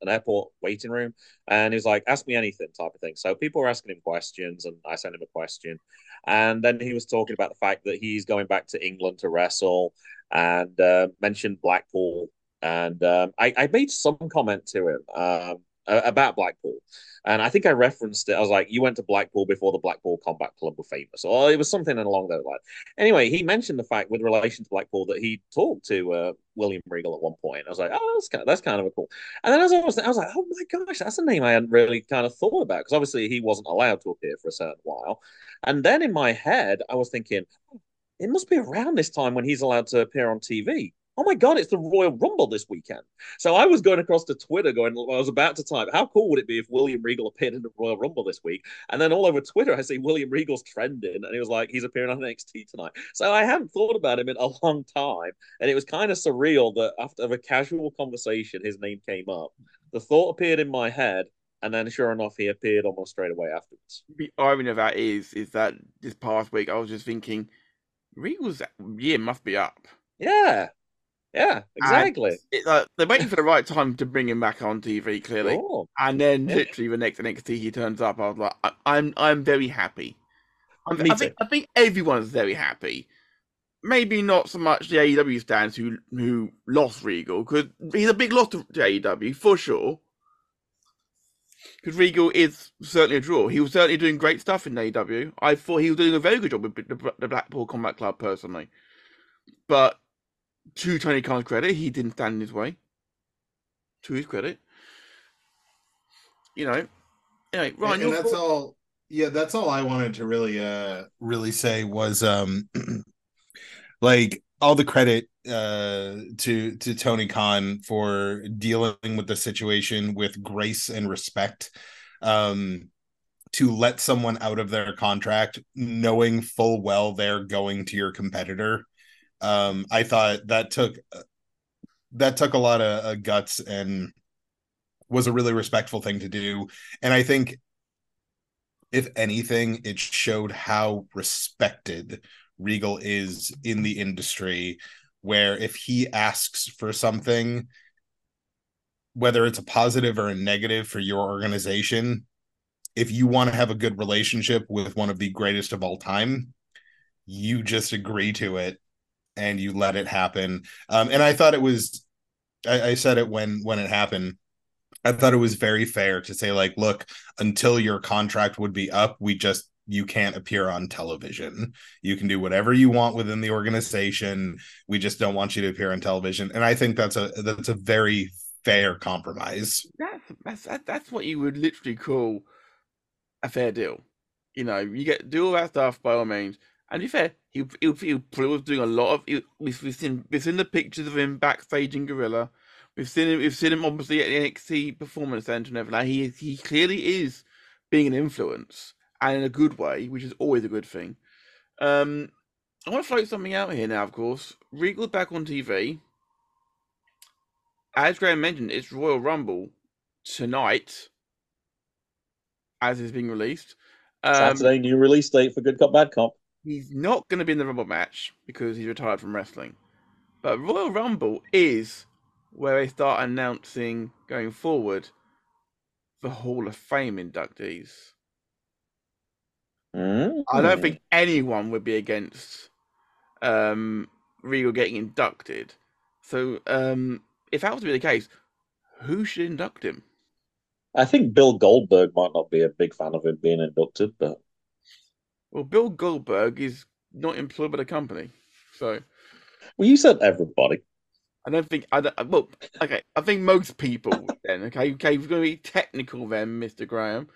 an airport waiting room, and he was like, "Ask me anything," type of thing. So people were asking him questions, and I sent him a question, and then he was talking about the fact that he's going back to England to wrestle, and uh, mentioned Blackpool, and um, I, I made some comment to him a- about Blackpool, and I think I referenced it. I was like, "You went to Blackpool before the Blackpool Combat Club were famous," or it was something along those lines. Anyway, he mentioned the fact with relation to Blackpool that he talked to uh, William Regal at one point. I was like, "Oh, that's kind of, that's kind of a cool." And then as I was, I was like, "Oh my gosh, that's a name I hadn't really kind of thought about because obviously he wasn't allowed to appear for a certain while." And then in my head, I was thinking, it must be around this time when he's allowed to appear on TV. Oh my God, it's the Royal Rumble this weekend. So I was going across to Twitter going, I was about to type, how cool would it be if William Regal appeared in the Royal Rumble this week? And then all over Twitter, I see William Regal's trending, and he was like, he's appearing on NXT tonight. So I hadn't thought about him in a long time. And it was kind of surreal that after a casual conversation, his name came up. The thought appeared in my head, and then sure enough, he appeared almost straight away afterwards. The irony of that is, is that this past week I was just thinking, Regal's year must be up. Yeah. Yeah, exactly. It, they're waiting for the right time to bring him back on TV, clearly. Sure. And then literally the next NXT he turns up, I was like, I, I'm I'm very happy. I'm, Me I think. I think everyone's very happy. Maybe not so much the AEW stands who who lost Regal because he's a big loss to, to AEW for sure. Because Regal is certainly a draw. He was certainly doing great stuff in AEW. I thought he was doing a very good job with the, the Blackpool Combat Club personally. But to Tony Khan's credit, he didn't stand in his way. To his credit, you know. Anyway, Ryan, and, that's thought- all yeah that's all i wanted to really uh really say was um like all the credit uh to to tony khan for dealing with the situation with grace and respect um to let someone out of their contract knowing full well they're going to your competitor um i thought that took that took a lot of uh, guts and was a really respectful thing to do and i think if anything, it showed how respected Regal is in the industry. Where if he asks for something, whether it's a positive or a negative for your organization, if you want to have a good relationship with one of the greatest of all time, you just agree to it and you let it happen. Um, and I thought it was, I, I said it when when it happened. I thought it was very fair to say, like, look, until your contract would be up, we just you can't appear on television. You can do whatever you want within the organization. We just don't want you to appear on television. And I think that's a that's a very fair compromise. that's that's that's what you would literally call a fair deal. You know, you get do all that stuff by all means. And to be fair, he he, he probably was doing a lot of. He, we've, we've seen we've seen the pictures of him backstage in Gorilla. We've seen him. We've seen him obviously at the NXT Performance Center and everything. He he clearly is being an influence and in a good way, which is always a good thing. Um, I want to float something out here now. Of course, Regal back on TV. As Graham mentioned, it's Royal Rumble tonight, as is being released. Um, Saturday, new release date for Good Cop, Bad Cop. He's not going to be in the Rumble match because he's retired from wrestling. But Royal Rumble is where they start announcing going forward the Hall of Fame inductees. I Mm. don't think anyone would be against um, Regal getting inducted. So, um, if that was to be the case, who should induct him? I think Bill Goldberg might not be a big fan of him being inducted, but Well, Bill Goldberg is not employed by the company, so well, you said everybody. I don't think I don't, well, okay. I think most people then. Okay, okay. We're going to be technical then, Mister Graham.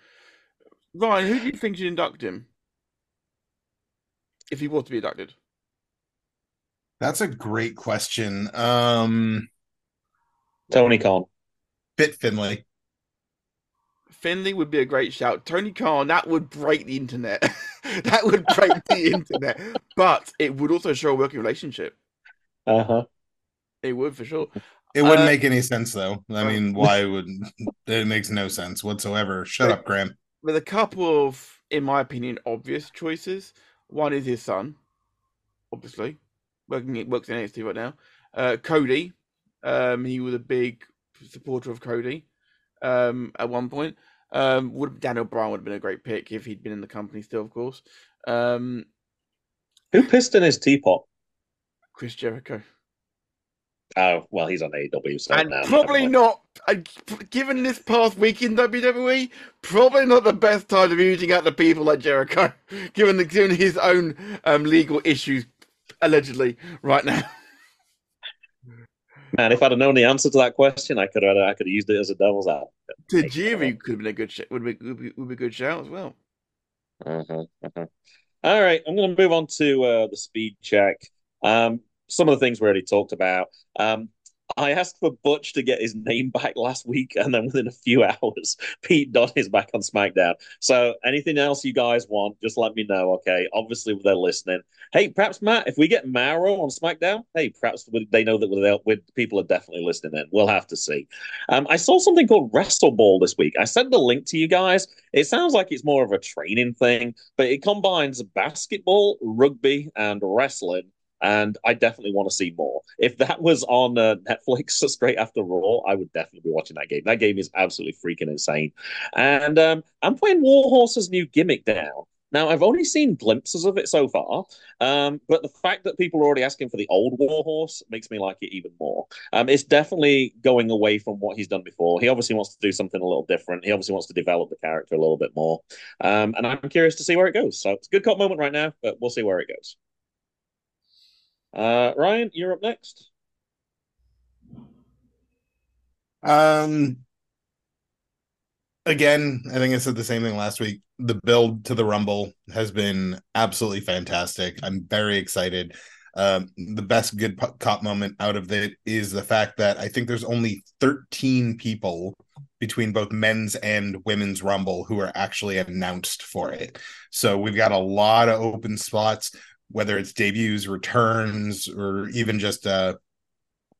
Ryan, who do you think should induct him if he was to be inducted? That's a great question. Um Tony Khan. Fit Finlay. Finlay would be a great shout. Tony Khan, that would break the internet. that would break the internet. But it would also show a working relationship. Uh huh. It would for sure. It wouldn't Uh, make any sense though. I mean, why would it makes no sense whatsoever. Shut up, Graham. With a couple of, in my opinion, obvious choices. One is his son, obviously, working works in NXT right now. Uh, Cody, um, he was a big supporter of Cody um, at one point. Um, would Daniel Bryan would have been a great pick if he'd been in the company still, of course. Um, Who pissed in his teapot? Chris Jericho. Oh, well, he's on AEW, so and now probably not, uh, given this past week in WWE, probably not the best time to be reaching out to people like Jericho, given the given his own um, legal issues allegedly right now. Man, if I'd have known the answer to that question, I could have I could have used it as a devil's advocate. Tajiri could have been a good sh- would be, would be would be a good shout as well. Uh-huh, uh-huh. All right, I'm going to move on to uh, the speed check. Um, some of the things we already talked about. Um, I asked for Butch to get his name back last week, and then within a few hours, Pete Dunne is back on SmackDown. So, anything else you guys want, just let me know. Okay, obviously they're listening. Hey, perhaps Matt, if we get Mauro on SmackDown, hey, perhaps they know that we're, we're, people are definitely listening. In we'll have to see. Um, I saw something called WrestleBall this week. I sent the link to you guys. It sounds like it's more of a training thing, but it combines basketball, rugby, and wrestling and I definitely want to see more. If that was on uh, Netflix straight after Raw, I would definitely be watching that game. That game is absolutely freaking insane. And um, I'm playing Warhorse's new gimmick now. Now, I've only seen glimpses of it so far, um, but the fact that people are already asking for the old Warhorse makes me like it even more. Um, it's definitely going away from what he's done before. He obviously wants to do something a little different. He obviously wants to develop the character a little bit more. Um, and I'm curious to see where it goes. So it's a good cop moment right now, but we'll see where it goes. Uh, Ryan, you're up next. Um, again, I think I said the same thing last week. The build to the Rumble has been absolutely fantastic. I'm very excited. Um, the best good cop moment out of it is the fact that I think there's only 13 people between both men's and women's Rumble who are actually announced for it. So we've got a lot of open spots whether it's debuts, returns, or even just uh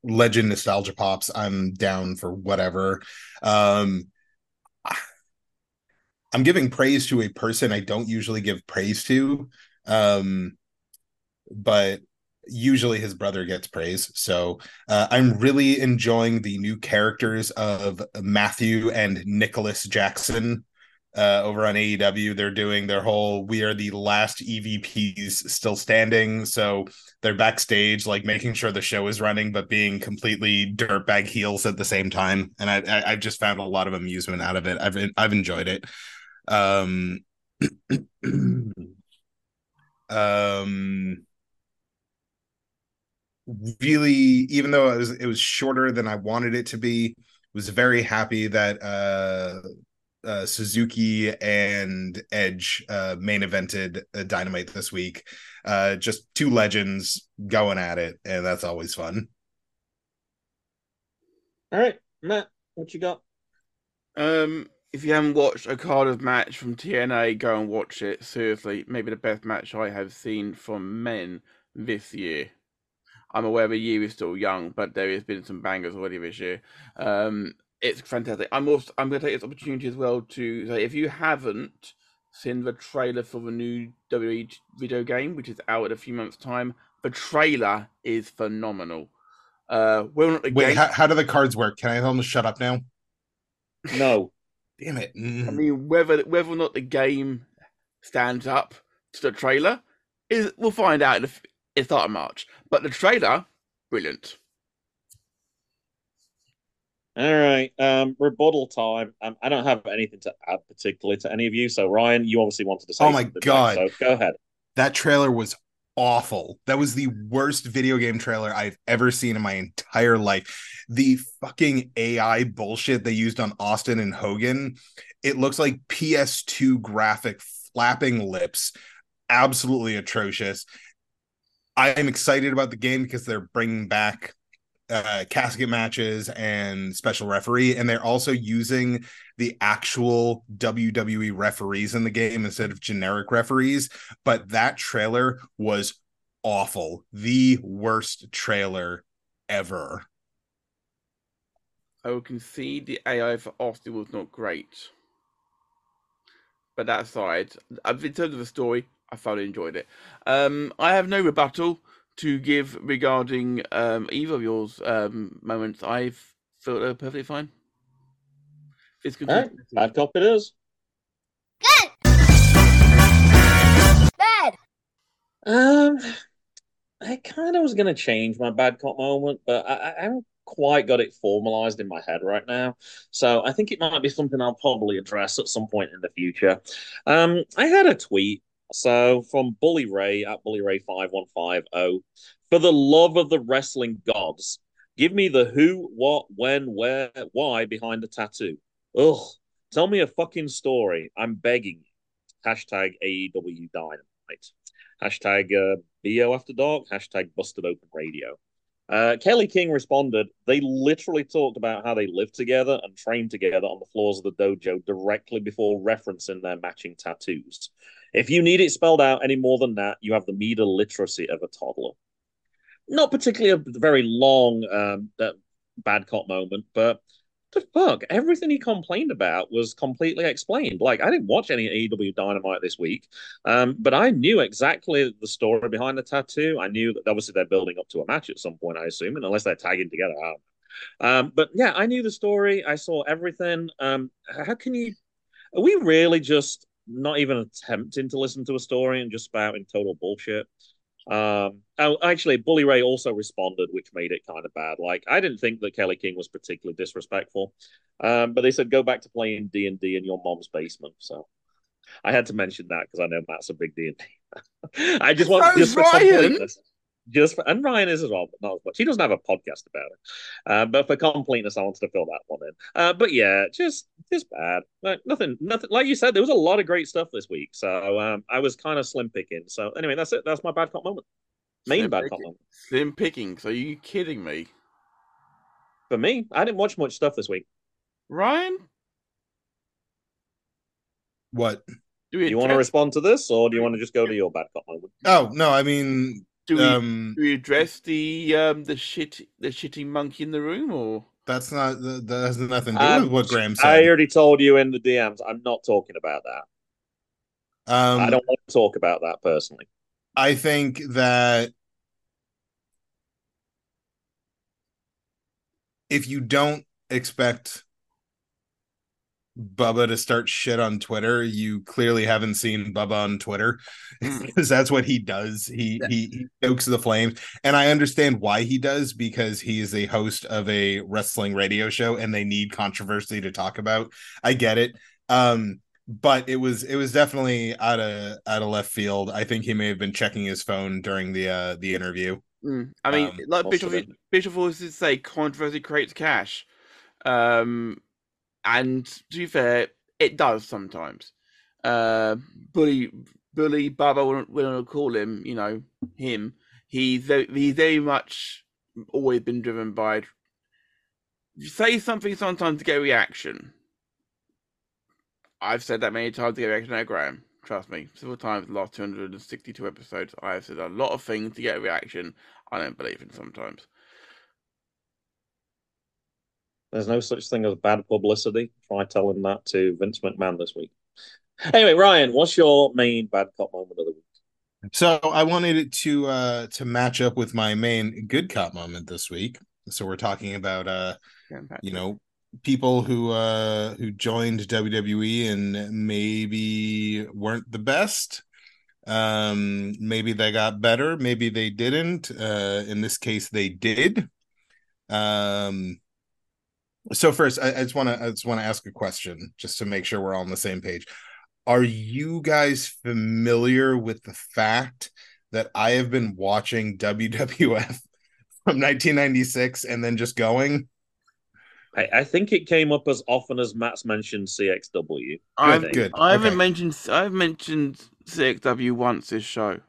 legend nostalgia pops, I'm down for whatever. Um I'm giving praise to a person I don't usually give praise to. Um but usually his brother gets praise. So uh, I'm really enjoying the new characters of Matthew and Nicholas Jackson uh, over on AEW. They're doing their whole "We are the last EVPs still standing." So they're backstage, like making sure the show is running, but being completely dirtbag heels at the same time. And I, I I've just found a lot of amusement out of it. I've I've enjoyed it. Um, um really even though it was it was shorter than I wanted it to be was very happy that uh uh, Suzuki and Edge uh, main evented uh, Dynamite this week. Uh, just two legends going at it, and that's always fun. All right, Matt, what you got? Um, if you haven't watched a card of match from TNA, go and watch it. Seriously, maybe the best match I have seen from men this year. I'm aware the year is still young, but there has been some bangers already this year. Um, it's fantastic. I'm also I'm going to take this opportunity as well to say if you haven't seen the trailer for the new WWE video game, which is out in a few months' time, the trailer is phenomenal. Uh, well, Wait, how, how do the cards work? Can I tell them to shut up now? No. Damn it. Mm. I mean, whether whether or not the game stands up to the trailer is we'll find out in the start of March. But the trailer, brilliant. All right. Um, rebuttal time. Um, I don't have anything to add particularly to any of you. So Ryan, you obviously wanted to say. Oh my god! so go ahead. That trailer was awful. That was the worst video game trailer I've ever seen in my entire life. The fucking AI bullshit they used on Austin and Hogan. It looks like PS2 graphic flapping lips. Absolutely atrocious. I am excited about the game because they're bringing back uh, casket matches and special referee, and they're also using the actual WWE referees in the game instead of generic referees. But that trailer was awful, the worst trailer ever. I will concede the AI for Austin was not great. But that aside, in terms of the story, I thoroughly enjoyed it. Um, I have no rebuttal to give regarding um, either of yours um, moments. I've felt uh, perfectly fine. It's good. Right. Bad cop it is. Good. Bad. Um, I kind of was going to change my bad cop moment, but I, I haven't quite got it formalized in my head right now. So I think it might be something I'll probably address at some point in the future. Um, I had a tweet so from Bully Ray at Bully Ray 5150, for the love of the wrestling gods, give me the who, what, when, where, why behind the tattoo. Ugh. Tell me a fucking story. I'm begging you. Hashtag AEW Dynamite. Hashtag uh, BO After Dark, hashtag Busted Open Radio. Uh, Kelly King responded, they literally talked about how they lived together and trained together on the floors of the dojo directly before referencing their matching tattoos. If you need it spelled out any more than that, you have the meter literacy of a toddler. Not particularly a very long um, bad cop moment, but the fuck? Everything he complained about was completely explained. Like, I didn't watch any AEW Dynamite this week, um, but I knew exactly the story behind the tattoo. I knew that obviously they're building up to a match at some point, I assume, and unless they're tagging together. Know. Um, but yeah, I knew the story. I saw everything. Um, how can you? Are we really just not even attempting to listen to a story and just spouting total bullshit? Um, oh, actually, Bully Ray also responded, which made it kind of bad. Like, I didn't think that Kelly King was particularly disrespectful, um, but they said go back to playing D and D in your mom's basement. So I had to mention that because I know Matt's a big D and D. I just want for Ryan. Completeness, just for, and Ryan is as well, but not as much. He doesn't have a podcast about it. Uh, but for completeness, I wanted to fill that one in. Uh, but yeah, just just bad. Like nothing, nothing. Like you said, there was a lot of great stuff this week. So um, I was kind of slim picking. So anyway, that's it. That's my bad cop moment. Main Slim bad cop moment Slim pickings. Are you kidding me, for me. I didn't watch much stuff this week. Ryan? What? Do Do you want to respond to this, or do you want to just go to your bad cop moment? Oh no, I mean, Do we, um, do we address the um the shit the shitty monkey in the room or that's not that that has nothing to do Um, with what Graham said. I already told you in the DMs. I'm not talking about that. Um, I don't want to talk about that personally. I think that if you don't expect Bubba to start shit on Twitter, you clearly haven't seen Bubba on Twitter because that's what he does. He he, he stokes the flames, and I understand why he does because he is a host of a wrestling radio show, and they need controversy to talk about. I get it. Um, but it was it was definitely out of out of left field. I think he may have been checking his phone during the uh the interview. Mm, I mean, Um, like Bischoff. Bischoff always did say, controversy creates cash. Um, and to be fair, it does sometimes. Uh, bully, bully, Bubba, wouldn't, wouldn't call him, you know, him. He's very, he's very much always been driven by say something sometimes to get a reaction. I've said that many times to get a reaction out Graham. Trust me, several times the last 262 episodes, I have said a lot of things to get a reaction I don't believe in sometimes. There's no such thing as bad publicity. Try telling that to Vince McMahon this week. Anyway, Ryan, what's your main bad cop moment of the week? So I wanted it to uh to match up with my main good cop moment this week. So we're talking about uh you know people who uh who joined WWE and maybe weren't the best. Um maybe they got better, maybe they didn't. Uh in this case they did. Um so first I, I just want to I just want to ask a question just to make sure we're all on the same page. Are you guys familiar with the fact that I have been watching WWF from 1996 and then just going? I, I think it came up as often as Matt's mentioned CXW. I've, good. I haven't Okay. mentioned I've mentioned CXW once this show.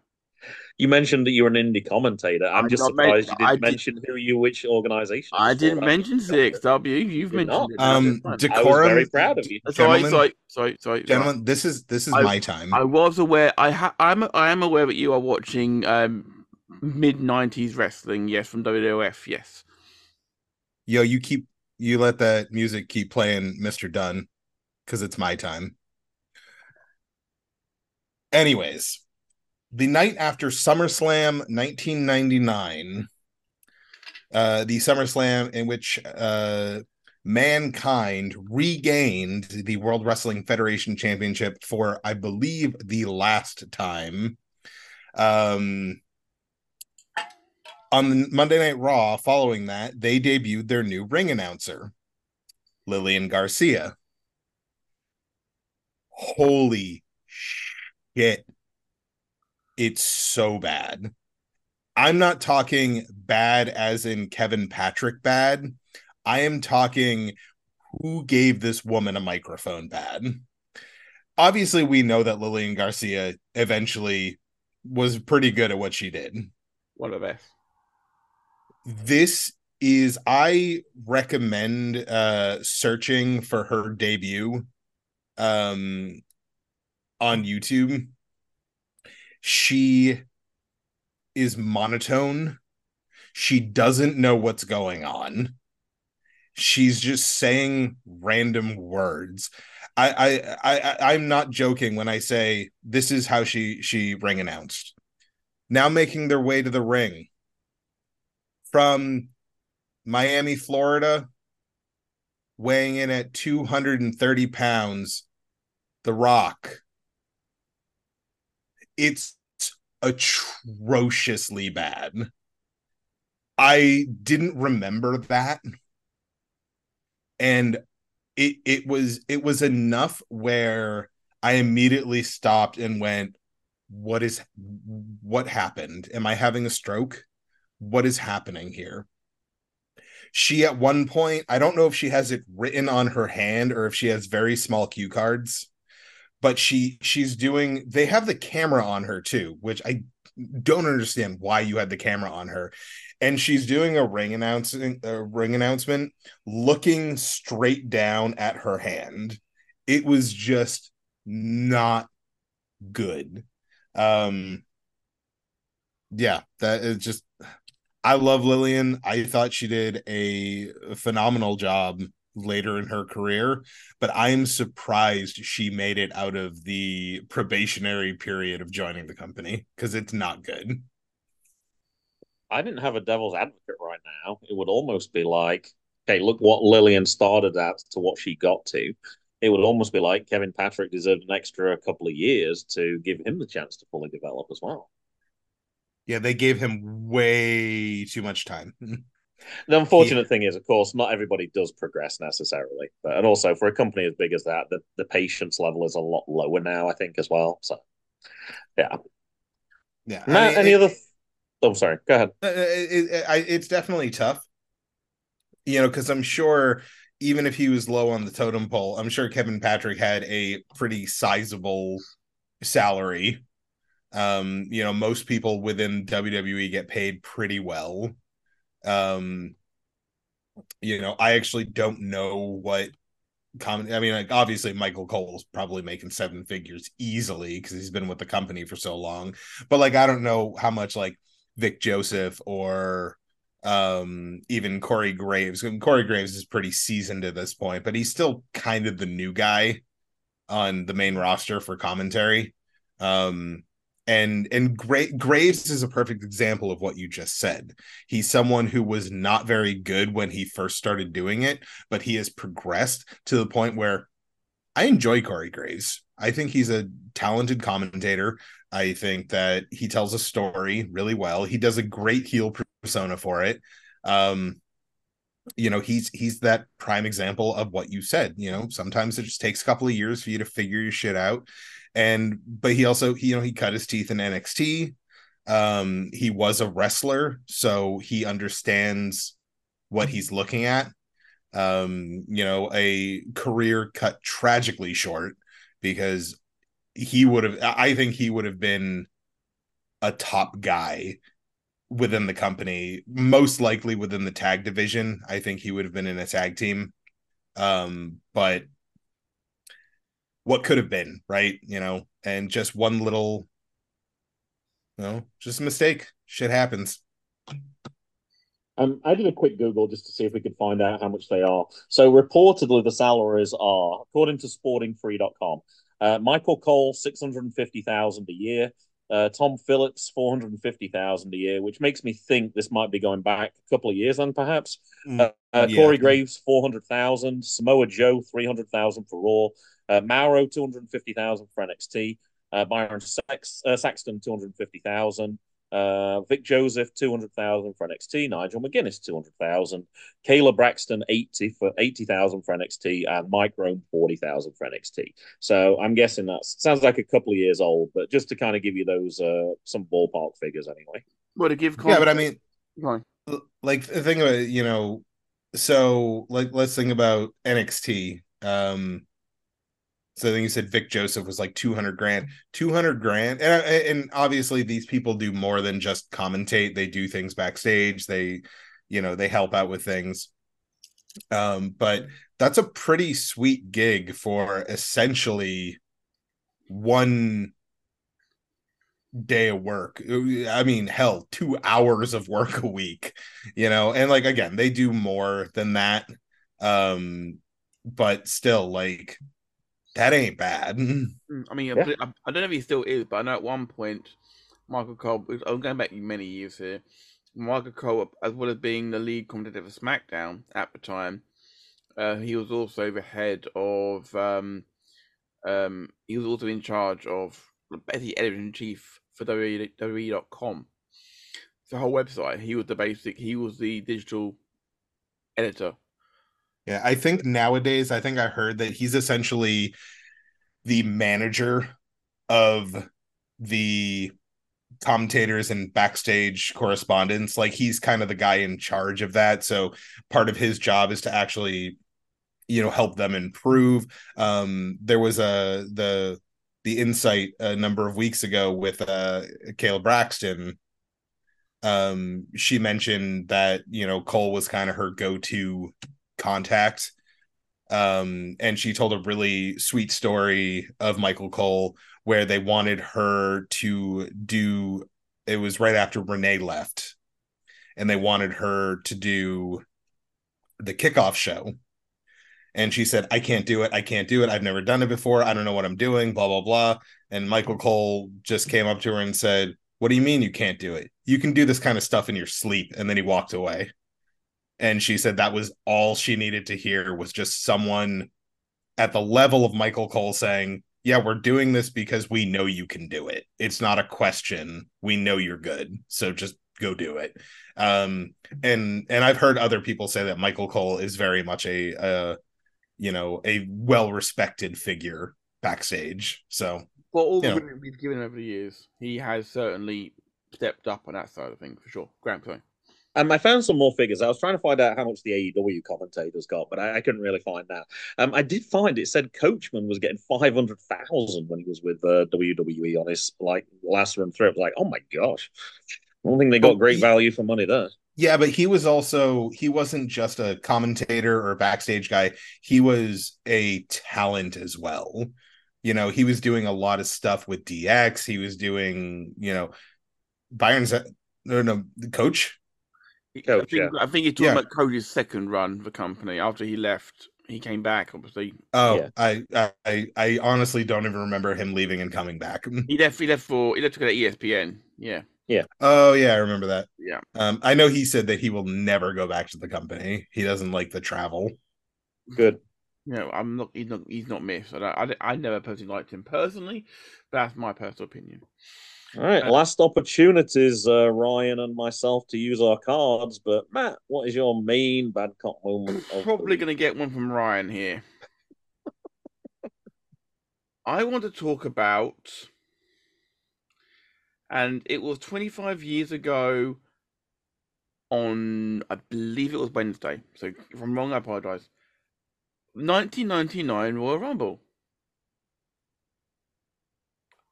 You mentioned that you're an indie commentator. I'm I just not men- surprised you didn't did- mention who you which organization. I didn't for. mention CXW. You've Did mentioned not. it. now, Um, that's fine. I was decorum, very proud of you. sorry, gentlemen, sorry, sorry, sorry, gentlemen. This is this is I- my time. I was aware. I ha- I'm I am aware that you are watching um mid '90s wrestling. Yes, from WWF. Yes. Yo, you keep you let that music keep playing, Mister Dunn, because it's my time. Anyways, the night after SummerSlam 1999, uh, the SummerSlam in which uh, Mankind regained the World Wrestling Federation Championship for, I believe, the last time. Um, on Monday Night Raw, following that, they debuted their new ring announcer, Lillian Garcia. Holy shit. It's so bad. I'm not talking bad as in Kevin Patrick bad. I am talking who gave this woman a microphone bad. Obviously, we know that Lillian Garcia eventually was pretty good at what she did. One of the best. This is I recommend uh searching for her debut um on YouTube. She is monotone. She doesn't know what's going on. She's just saying random words. I I I I'm not joking when I say this is how she she ring announced. Now making their way to the ring from Miami, Florida, weighing in at 230 pounds, The Rock. It's atrociously bad. I didn't remember that. And it it was it was enough where I immediately stopped and went, what is what happened? Am I having a stroke? What is happening here? She at one point, I don't know if she has it written on her hand or if she has very small cue cards, but she she's doing they have the camera on her too, which I don't understand why you had the camera on her. And she's doing a ring announcement a ring announcement looking straight down at her hand. It was just not good. Um yeah, that is just I love Lilian. I thought she did a phenomenal job later in her career, but I'm surprised she made it out of the probationary period of joining the company because it's not good. I didn't have a devil's advocate right now. It would almost be like, okay, look what Lilian started at to what she got to. It would almost be like Kevin Patrick deserved an extra couple of years to give him the chance to fully develop as well. Yeah, they gave him way too much time. The unfortunate yeah. thing is, of course, not everybody does progress necessarily, but and also for a company as big as that, the, the patience level is a lot lower now, I think, as well. So, yeah, yeah. Matt, mean, any it, other? Oh, sorry. Go ahead. It, it, it's definitely tough, you know, because I'm sure even if he was low on the totem pole, I'm sure Kevin Patrick had a pretty sizable salary. Um, you know, most people within WWE get paid pretty well. Um, you know, I actually don't know what common. I mean, like obviously Michael Cole's probably making seven figures easily because he's been with the company for so long. But like, I don't know how much like Vic Joseph or um even Corey Graves. Corey Graves is pretty seasoned at this point, but he's still kind of the new guy on the main roster for commentary. Um and and Gra- Graves is a perfect example of what you just said. He's someone who was not very good when he first started doing it, but he has progressed to the point where I enjoy Corey Graves. I think he's a talented commentator. I think that he tells a story really well. He does a great heel persona for it. Um, you know, he's he's that prime example of what you said. You know, sometimes it just takes a couple of years for you to figure your shit out and but he also he, you know he cut his teeth in NXT. Um, he was a wrestler, so he understands what he's looking at. Um, you know, a career cut tragically short because he would have. I think he would have been a top guy within the company, most likely within the tag division. I think he would have been in a tag team. Um, but what could have been, right? You know, and just one little, you know, just a mistake. Shit happens. Um, I did a quick Google just to see if we could find out how much they are. So reportedly, the salaries are, according to SportingFree.com, uh, Michael Cole six hundred and fifty thousand a year, uh, Tom Phillips four hundred and fifty thousand a year, which makes me think this might be going back a couple of years, then perhaps. Mm, uh, uh yeah. Corey Graves four hundred thousand, Samoa Joe three hundred thousand for Raw, uh, Mauro, 250,000 for NXT. Uh, Byron Sax, uh, Saxton, 250,000. Uh, Vic Joseph, 200,000 for NXT. Nigel McGuinness, 200,000. Kayla Braxton, 80 for 80,000 for NXT. And Mike Rome, 40,000 for NXT. So I'm guessing that sounds like a couple of years old, but just to kind of give you those, uh, some ballpark figures anyway. What to give Yeah, but I mean, like the thing about, you know, so like let's think about NXT. Um, So I think you said Vic Joseph was like 200 grand, 200 grand. And, and obviously these people do more than just commentate. They do things backstage. They, you know, they help out with things. Um, but that's a pretty sweet gig for essentially one day of work. I mean, hell, two hours of work a week, you know, and like again, they do more than that. Um, but still, like that ain't bad. Mm, I mean, I Yeah. I, I don't know if he still is, but I know at one point, Michael Cole, I'm going back many years here, Michael Cole, as well as being the lead commentator for SmackDown at the time, uh, he was also the head of, um, um, he was also in charge of, basically editor in chief for WWE, WWE.com. The whole website, he was the basic, he was the digital editor. Yeah, I think nowadays, I think I heard that he's essentially the manager of the commentators and backstage correspondence. Like he's kind of the guy in charge of that. So part of his job is to actually, you know, help them improve. Um, there was a the the insight a number of weeks ago with uh Kayla Braxton. Um, she mentioned that you know Cole was kind of her go-to contact. Um and she told a really sweet story of Michael Cole where they wanted her to do it was right after Renee left and they wanted her to do the kickoff show. And she said I can't do it. I can't do it. I've never done it before. I don't know what I'm doing blah blah blah. And Michael Cole just came up to her and said what do you mean you can't do it? You can do this kind of stuff in your sleep. And then he walked away and she said that was all she needed to hear was just someone at the level of Michael Cole saying, "Yeah, we're doing this because we know you can do it. It's not a question. We know you're good. So just go do it." Um and and I've heard other people say that Michael Cole is very much a uh you know, a well-respected figure backstage. So, Well, all the You know. women we've given over the years, he has certainly stepped up on that side of things for sure. Grant, sorry. Um, I found some more figures. I was trying to find out how much the AEW commentators got, but I, I couldn't really find that. Um, I did find it said Coachman was getting five hundred thousand when he was with uh, WWE on his like last run through. It was like, oh my gosh, I don't think they got great value for money there. Yeah, but he was also he wasn't just a commentator or backstage guy. He was a talent as well. You know, he was doing a lot of stuff with DX. He was doing, you know, Byron's no no coach. Coach, I think, I think you're talking Yeah. about Cody's second run for the company. After he left, he came back, obviously. Oh, Yeah. I, I I honestly don't even remember him leaving and coming back. He left he left for he left to go to ESPN. Yeah. Yeah. Oh yeah, I remember that. Yeah. Um, I know he said that he will never go back to the company. He doesn't like the travel. Good. No, I'm not he's not he's not missed. I, don't, I, I never personally liked him personally, but that's my personal opinion. All right, Uh, last opportunities, uh, Ryan and myself, to use our cards. But Matt, what is your main bad cop moment? Probably gonna get one from Ryan here. I want to talk about and it was 25 years ago on I believe it was Wednesday. So if I'm wrong, I apologize. 1999 Royal Rumble.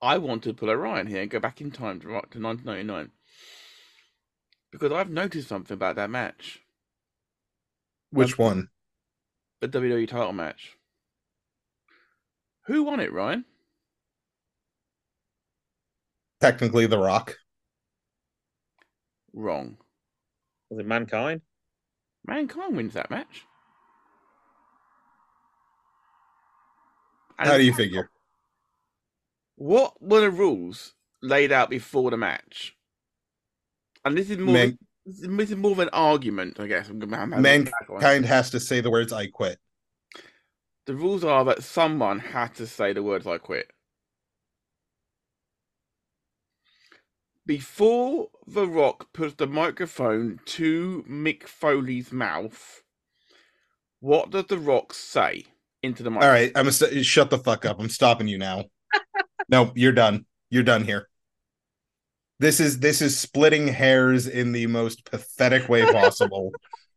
I want to pull a Ryan here and go back in time to, to 1999 because I've noticed something about that match, Which um, one? the WWE title match. Who won it, Ryan? Technically, The Rock. Wrong. Was it Mankind? Mankind wins that match. How do you figure? What were the rules laid out before the match? And this is more. Man- this is this is more of an argument, I guess. I'm gonna have a. Mankind has to say the words "I quit." The rules are that someone had to say the words "I quit." Before The Rock puts the microphone to Mick Foley's mouth, what does The Rock say into the All microphone? right, I'm gonna st- shut the fuck up. I'm stopping you now. no, you're done. You're done here. This is this is splitting hairs in the most pathetic way possible.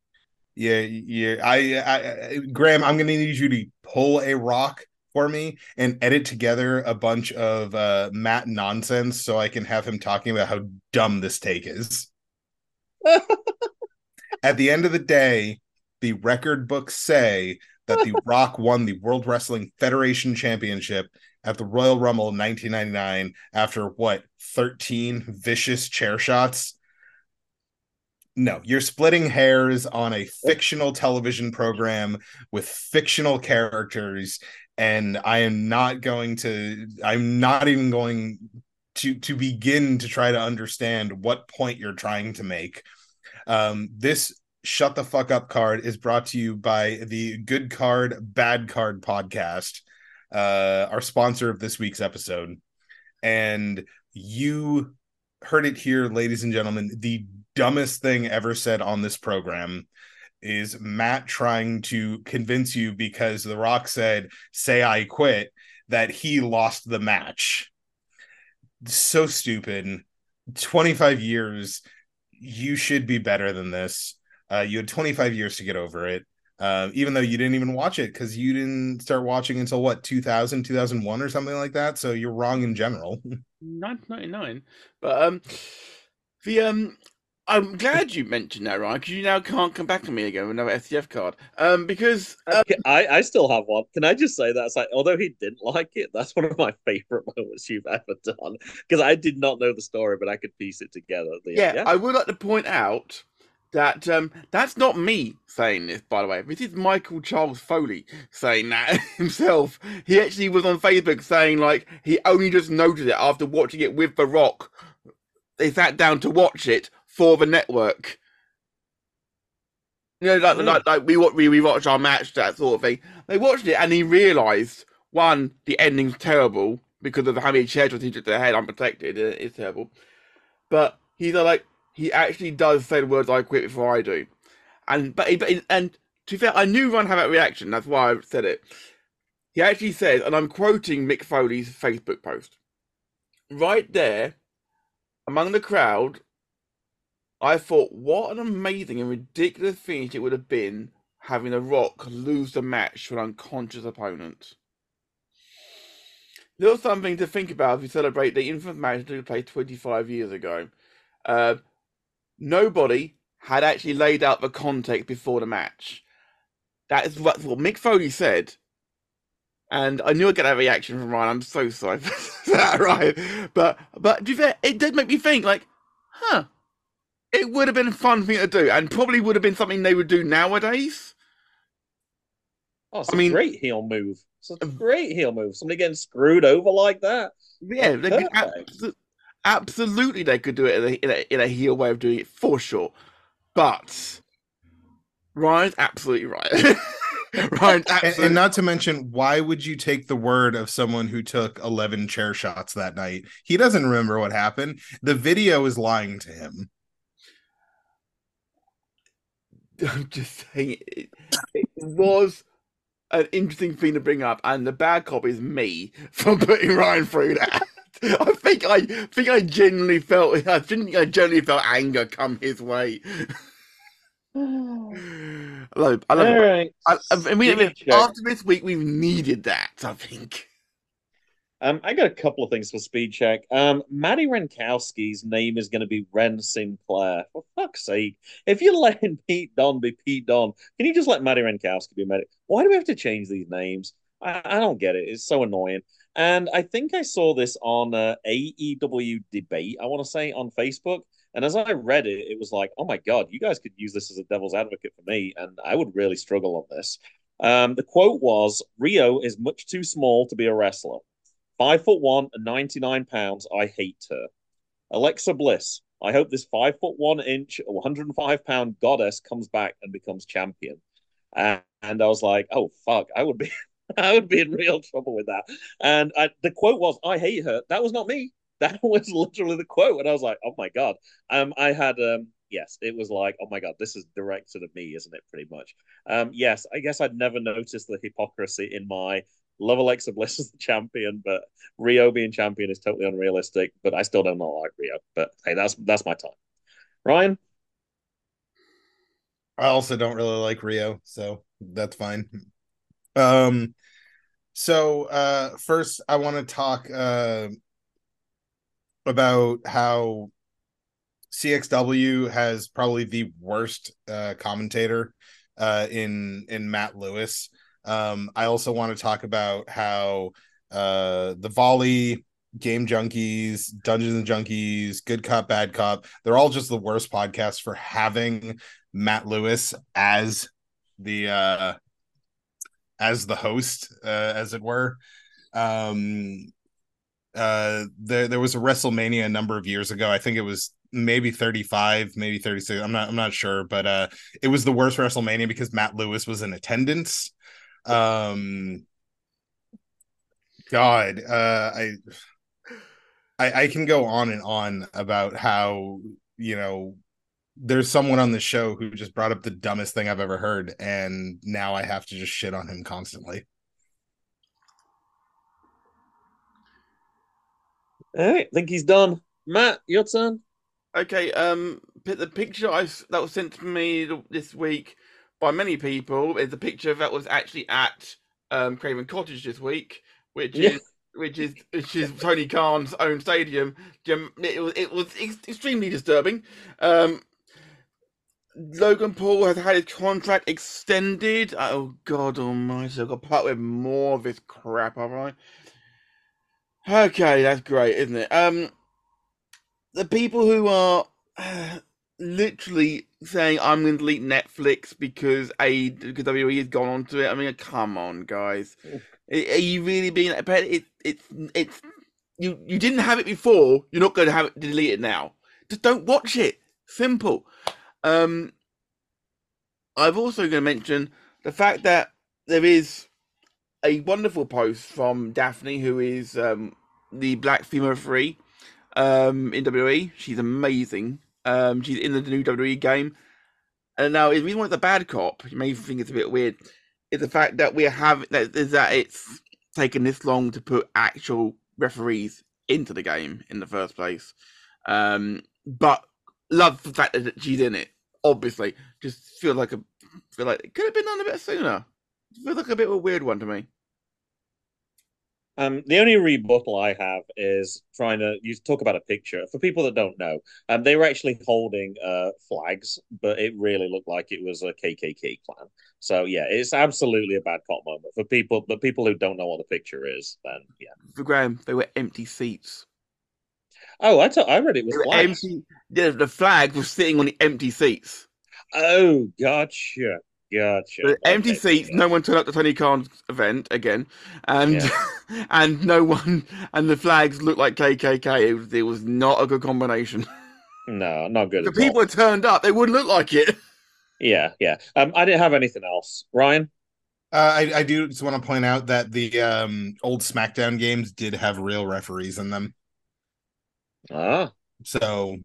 yeah, yeah. I, I, I, Graham, I'm gonna need you to pull a rock for me and edit together a bunch of uh, Matt nonsense so I can have him talking about how dumb this take is. At the end of the day, the record books say that The Rock won the World Wrestling Federation Championship at the Royal Rumble in 1999 after what 13 vicious chair shots. No, you're splitting hairs on a fictional television program with fictional characters and I am not going to I'm not even going to to begin to try to understand what point you're trying to make. Um, this shut the fuck up card is brought to you by the Good Card Bad Card podcast, uh, our sponsor of this week's episode. And you heard it here, ladies and gentlemen. The dumbest thing ever said on this program is Matt trying to convince you because The Rock said, Say I quit, that he lost the match. So stupid. 25 years. You should be better than this. Uh, you had 25 years to get over it. Uh, even though you didn't even watch it because you didn't start watching until what 2000 2001 or something like that so you're wrong in general 1999. But um, the um, I'm glad you mentioned that, Ryan, because you now can't come back to me again with another STF card. Um, because um, I, I still have one. Can I just say that? It's like, although he didn't like it, that's one of my favorite moments you've ever done. Because I did not know the story, but I could piece it together. at the end, yeah, I would like to point out that um, that's not me saying this, by the way. This is Michael Charles Foley saying that himself. He actually was on Facebook saying like he only just noticed it after watching it with The Rock. They sat down to watch it for the network. You know, like, Mm. like, like we we we watched our match, that sort of thing. They watched it and he realised one, the ending's terrible because of how many chairs he took to the head unprotected. It's terrible. But he's like, he actually does say the words "I quit" before I do, and but, but and to be fair, I knew Ron had that reaction. That's why I said it. He actually says, and I'm quoting Mick Foley's Facebook post. Right there, among the crowd, I thought, what an amazing and ridiculous finish it would have been having The Rock lose the match to an unconscious opponent. Little something to think about as we celebrate the infamous match that took place 25 years ago. Uh, nobody had actually laid out the context before the match. That is what, what Mick Foley said. And I knew I'd get that reaction from Ryan. I'm so sorry for that, Ryan. But but to be fair, it did make me think, like, huh. It would have been a fun thing to do, and probably would have been something they would do nowadays. Oh, it's I a mean- great heel move. It's a great heel move. Somebody getting screwed over like that. Yeah, they could Perfect. abso- absolutely they could do it in a, in a in a heel way of doing it for sure. But Ryan's absolutely right. Ryan's and, and not to mention why would you take the word of someone who took 11 chair shots that night he doesn't remember what happened the video is lying to him I'm just saying it, it was an interesting thing to bring up, and the bad cop is me for putting Ryan through that. I think I think I genuinely felt I think I genuinely felt anger come his way. I love it. I love All right. I, I mean, mean, after this week, we've needed that. I think. Um, I got a couple of things for speed check. Um, Maddie Wrenkowski's name is going to be Ren Sinclair. For fuck's sake! If you're letting Pete Dunne be Pete Dunne, can you just let Maddie Wrenkowski be Maddie? Why do we have to change these names? I, I don't get it. It's so annoying. And I think I saw this on uh, AEW debate. I want to say on Facebook. And as I read it, it was like, oh my god, you guys could use this as a devil's advocate for me, and I would really struggle on this. Um, the quote was, "Rio is much too small to be a wrestler." Five foot one and 99 pounds. I hate her. Alexa Bliss. I hope this five foot one inch, 105 pound goddess comes back and becomes champion. And, and I was like, oh fuck, I would be, I would be in real trouble with that. And I, the quote was, I hate her. That was not me. That was literally the quote. And I was like, oh my god. Um, I had um, yes, it was like, oh my god, this is directed at me, isn't it? Pretty much. Um, yes, I guess I'd never noticed the hypocrisy in my love Alexa Bliss as the champion, but Rio being champion is totally unrealistic. But I still don't like Rio. But hey, that's that's my time. Ryan, I also don't really like Rio, so that's fine. Um So uh first I want to talk uh about how CXW has probably the worst uh commentator uh in in Matt Lewis. Um I also want to talk about how uh the volley game junkies dungeons and junkies good cop bad cop they're all just the worst podcasts for having matt lewis as the uh as the host uh as it were. Um uh there there was a wrestlemania a number of years ago. I think it was maybe 35 maybe 36 i'm not i'm not sure but uh it was the worst wrestlemania because matt lewis was in attendance. Um god uh i I, I can go on and on about how you know there's someone on the show who just brought up the dumbest thing I've ever heard, and now I have to just shit on him constantly. All right, think he's done. Matt, your turn. Okay, um, pi- the picture I s- that was sent to me this week by many people is a picture that was actually at um Craven Cottage this week, which Yeah. is which is which is Tony Khan's own stadium. It was it was ex- extremely disturbing. Um, Logan Paul has had his contract extended. Oh God Almighty! I've got to up with more of this crap, have I? Okay, that's great, isn't it? Um, the people who are uh, literally saying I'm going to delete Netflix because a because WWE has gone onto it. I mean, come on, guys. Are you really being that? It, it's it's you you didn't have it before. You're not going to have it delete it now. Just don't watch it. Simple. Um, I've also going to mention the fact that there is a wonderful post from Daphne, who is um, the black female referee um, in WWE. She's amazing. Um, she's in the new WWE game. And now, the reason why it's a bad cop, you may think it's a bit weird, is the fact that we have that is that it's taken this long to put actual referees into the game in the first place. Um, but love the fact that she's in it. Obviously, just feel like a feel like it could have been done a bit sooner. Feels like a bit of a weird one to me. Um, the only rebuttal I have is trying to you talk about a picture. For people that don't know, um, they were actually holding uh flags, but it really looked like it was a KKK Klan. So yeah, it's absolutely a bad cop moment for people. But people who don't know what the picture is, then yeah. For Graham, they were empty seats. Oh, I thought I read it was They were flags. empty. Yeah, the flag was sitting on the empty seats. Oh, gotcha, gotcha. The empty Okay, seats. No one turned up to Tony Khan's event again, and and no one. And the flags looked like KKK. It was, it was not a good combination. No, not good. The at all. people had turned up. They wouldn't look like it. Yeah, yeah. Um, I didn't have anything else. Ryan. Uh, I, I do just want to point out that the um, old SmackDown games did have real referees in them, Ah, so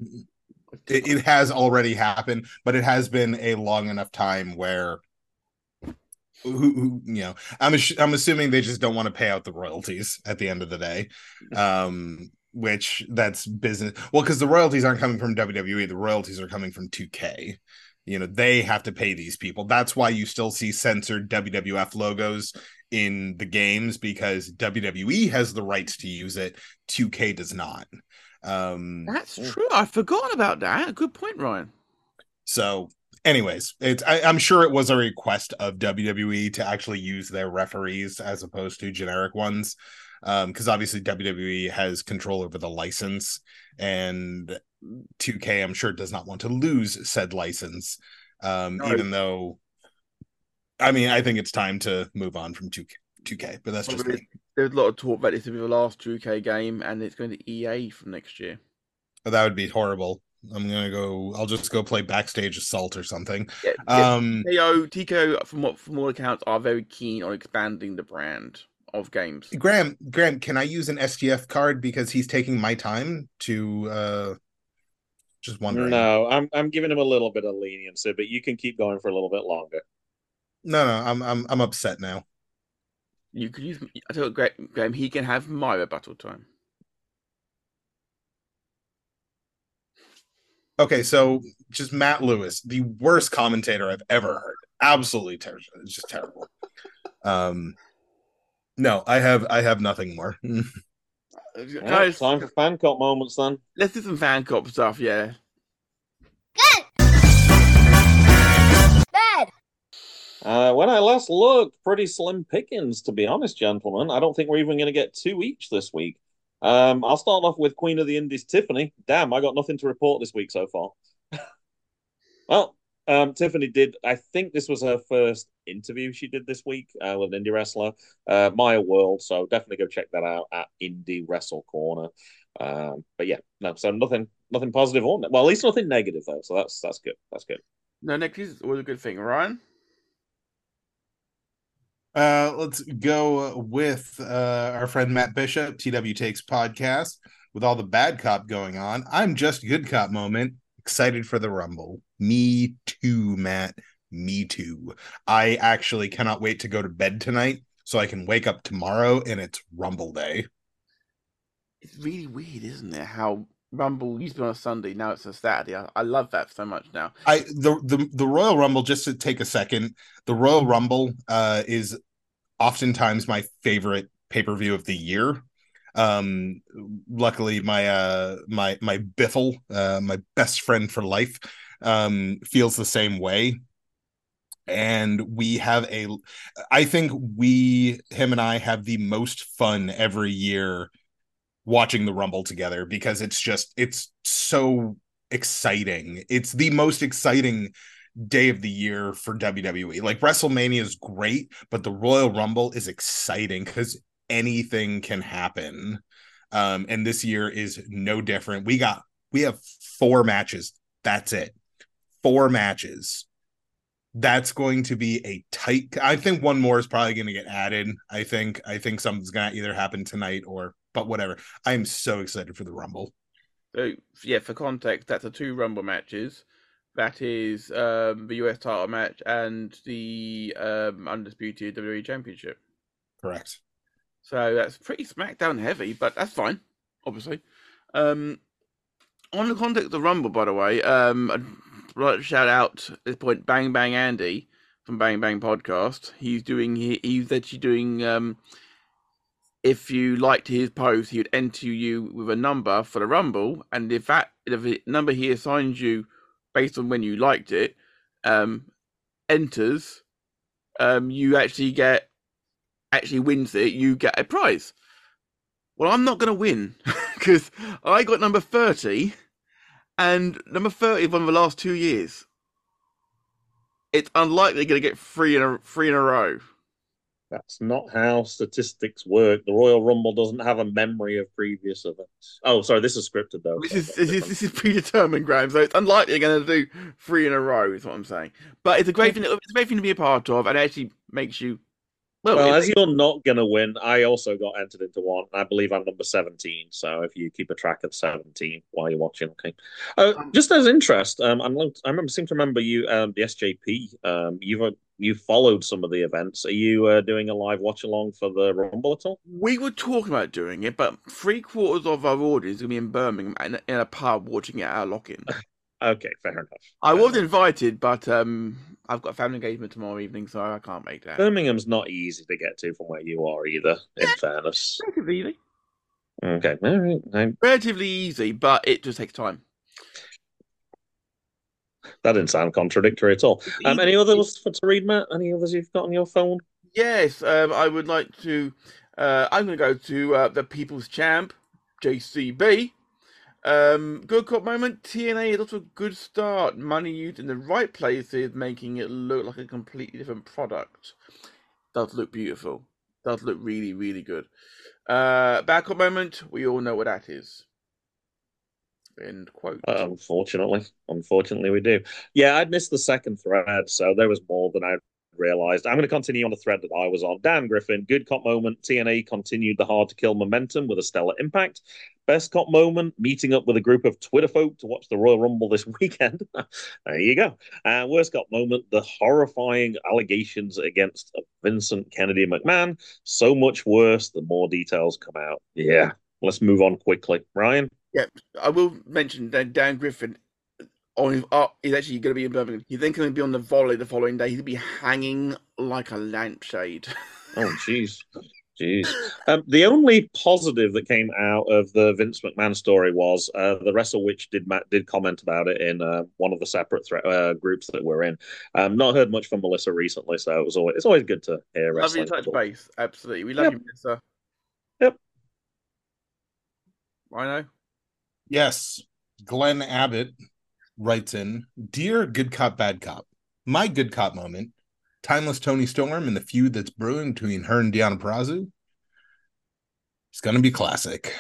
it, it has already happened, but it has been a long enough time where. Who, who you know i'm i'm assuming they just don't want to pay out the royalties at the end of the day um which that's business well because the royalties aren't coming from wwe the royalties are coming from 2k you know they have to pay these people. That's why you still see censored wwf logos in the games because wwe has the rights to use it 2k does not um That's true. I've forgotten about that. Good point, Ryan. so anyways it's I, i'm sure it was a request of wwe to actually use their referees as opposed to generic ones um because obviously wwe has control over the license and 2k i'm sure does not want to lose said license um No. even though i mean i think it's time to move on from 2k 2k but that's just Probably. Me There's a lot of talk about this will be the last 2K game, and it's going to EA from next year. But that would be horrible i'm gonna go i'll just go play backstage assault or something Yeah, yeah, um TKO, TKO, from what from all accounts, are very keen on expanding the brand of games. Graham, Graham, can I use an STF card because he's taking my time to uh just wondering. no, I'm I'm giving him a little bit of leniency, but you can keep going for a little bit longer. No, no, I'm I'm I'm upset now. You could use. I tell you, what, Graham, Graham, he can have my rebuttal time. Okay, so just Matt Lewis, the worst commentator I've ever heard. Absolutely terrible. It's just terrible. Um No, I have I have nothing more. Right, Guys, time for fan cop moments then. let's do some fan cop stuff. Yeah. Good. Uh, when I last looked, pretty slim pickings, to be honest, gentlemen. I don't think we're even going to get two each this week. Um, I'll start off with Queen of the Indies, Tiffany. Damn, I got nothing to report this week so far. well, um, Tiffany did. I think this was her first interview she did this week uh, with an indie wrestler, uh, Maya World. So definitely go check that out at Indie Wrestle Corner. Um, but yeah, no, so nothing, nothing positive it. Well, at least nothing negative though. So that's that's good. That's good. No, next is always a good thing, Ryan. Uh, let's go with uh, our friend Matt Bishop, TW Takes podcast. With all the bad cop going on, I'm just good cop moment. Excited for the Rumble. Me too, Matt. Me too. I actually cannot wait to go to bed tonight so I can wake up tomorrow and it's Rumble Day. It's really weird, isn't it? How Rumble used to be on a Sunday, now it's a Saturday. I, I love that so much now. I the the the Royal Rumble. Just to take a second, the Royal Rumble uh, is oftentimes my favorite pay per view of the year. Um, luckily, my uh my my Biffle, uh, my best friend for life, um, feels the same way. And we have a, I think we, him and I, have the most fun every year watching the Rumble together because it's just it's so exciting. It's the most exciting day of the year for WWE. Like WrestleMania is great, but the Royal Rumble is exciting because anything can happen. Um, and this year is no different. We got we have four matches. That's it. Four matches. That's going to be a tight. I think one more is probably going to get added. I think. I think something's going to either happen tonight or. But whatever. I am so excited for the Rumble. So yeah, for context, that's the two Rumble matches. That is um, the US title match and the um, undisputed WWE Championship. Correct. So that's pretty SmackDown heavy, but that's fine, obviously. Um, on the context of Rumble, by the way, um, I'd like to shout out at this point Bang Bang Andy from Bang Bang Podcast. He's doing he, he's actually doing um, if you liked his post, he would enter you with a number for the Rumble, and if that if the number he assigns you based on when you liked it um, enters, um, you actually get actually wins it, you get a prize. Well, I'm not going to win because I got number 30, and number 30 is one of the last two years. It's unlikely going to get three in a three in a row. That's not how statistics work. The Royal Rumble doesn't have a memory of previous events. Oh, sorry, this is scripted though. This is this is, this is predetermined, Graham. So it's unlikely you're going to do three in a row. Is what I'm saying. But it's a great thing. It's a great thing to be a part of, and it actually makes you. Well, Well, as you're not going to win, I also got entered into one. I believe I'm number 17. So if you keep a track of 17 while you're watching, okay. Uh, just as interest, um, I'm, I remember seem to remember you, um, the SJP. Um, you've uh, you followed some of the events. Are you uh, doing a live watch along for the Rumble at all? we were talking about doing it, but three quarters of our audience are going to be in Birmingham and in a pub watching it at our lock-in. Okay, fair enough. I was invited, but um, I've got a family engagement tomorrow evening, so I can't make that. Birmingham's not easy to get to from where you are either. In fairness. Relatively easy. Okay, all right. I- Relatively easy, but it just takes time. That didn't sound contradictory at all. Um, any others for to read, Matt? Any others you've got on your phone? Yes, um, I would like to. Uh, I'm going to go to uh, the People's Champ, JCB. Um, good cop moment. TNA is to a good start. Money used in the right places, making it look like a completely different product. Does look beautiful. Does look really, really good. Uh, bad cop moment. We all know what that is. End quote. Uh, unfortunately, unfortunately, we do. Yeah, I'd missed the second thread, so there was more than I realized. I'm going to continue on the thread that I was on. Dan Griffin, good cop moment. TNA continued the hard to kill momentum with a stellar impact. Best cop moment, meeting up with a group of Twitter folk to watch the Royal Rumble this weekend. there you go. And worst cop moment, the horrifying allegations against Vincent Kennedy McMahon. So much worse the more details come out. Yeah, let's move on quickly. Ryan? Yeah, I will mention Dan Griffin on his art is actually going to be in Birmingham. He's then going to be on the volley the following day. He'll be hanging like a lampshade. Oh, jeez. Jeez. Um, the only positive that came out of the Vince McMahon story was uh, the Wrestle Witch did ma- did comment about it in uh, one of the separate thre- uh, groups that we're in. Um, not heard much from Melissa recently, so it was always it's always good to hear Love wrestling. your touch talk. base. Absolutely. We love Yep. you, Melissa. Yep. Rhino? Yes. Glenn Abbott writes in Dear Good Cop, Bad Cop, my good cop moment, timeless Toni Storm and the feud that's brewing between her and Deonna Purrazzo. It's going to be classic.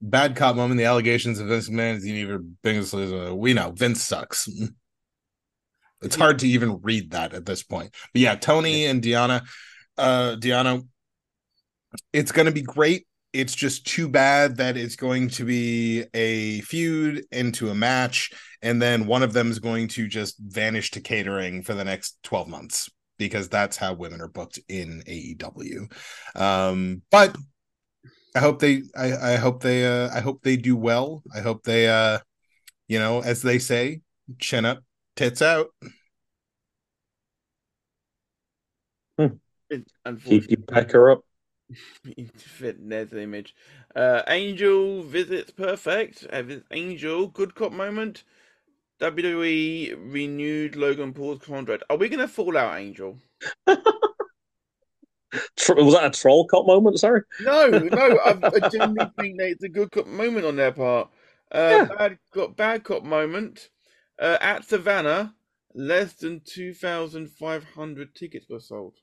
Bad cop moment, the allegations of Vince McMahon is even. Uh, we know Vince sucks. It's hard to even read that at this point. But yeah, Tony and Deonna, uh, Deonna, it's going to be great. It's just too bad that it's going to be a feud into a match, and then one of them is going to just vanish to catering for the next 12 months because that's how women are booked in AEW. Um, but I hope they I, I hope they uh I hope they do well. I hope they uh you know, as they say, chin up, tits out. It- Keep Unfortunately, your pecker up. fit Ned's image. Uh, Angel visits perfect. Uh, Angel, good cop moment. WWE renewed Logan Paul's contract. Are we going to fall out, Angel? Was that a troll cop moment? Sorry. No, no. I, I genuinely think that it's a good cop moment on their part. Uh, Yeah. Bad cop, bad cop moment. Uh, at Savannah, less than two thousand five hundred tickets were sold.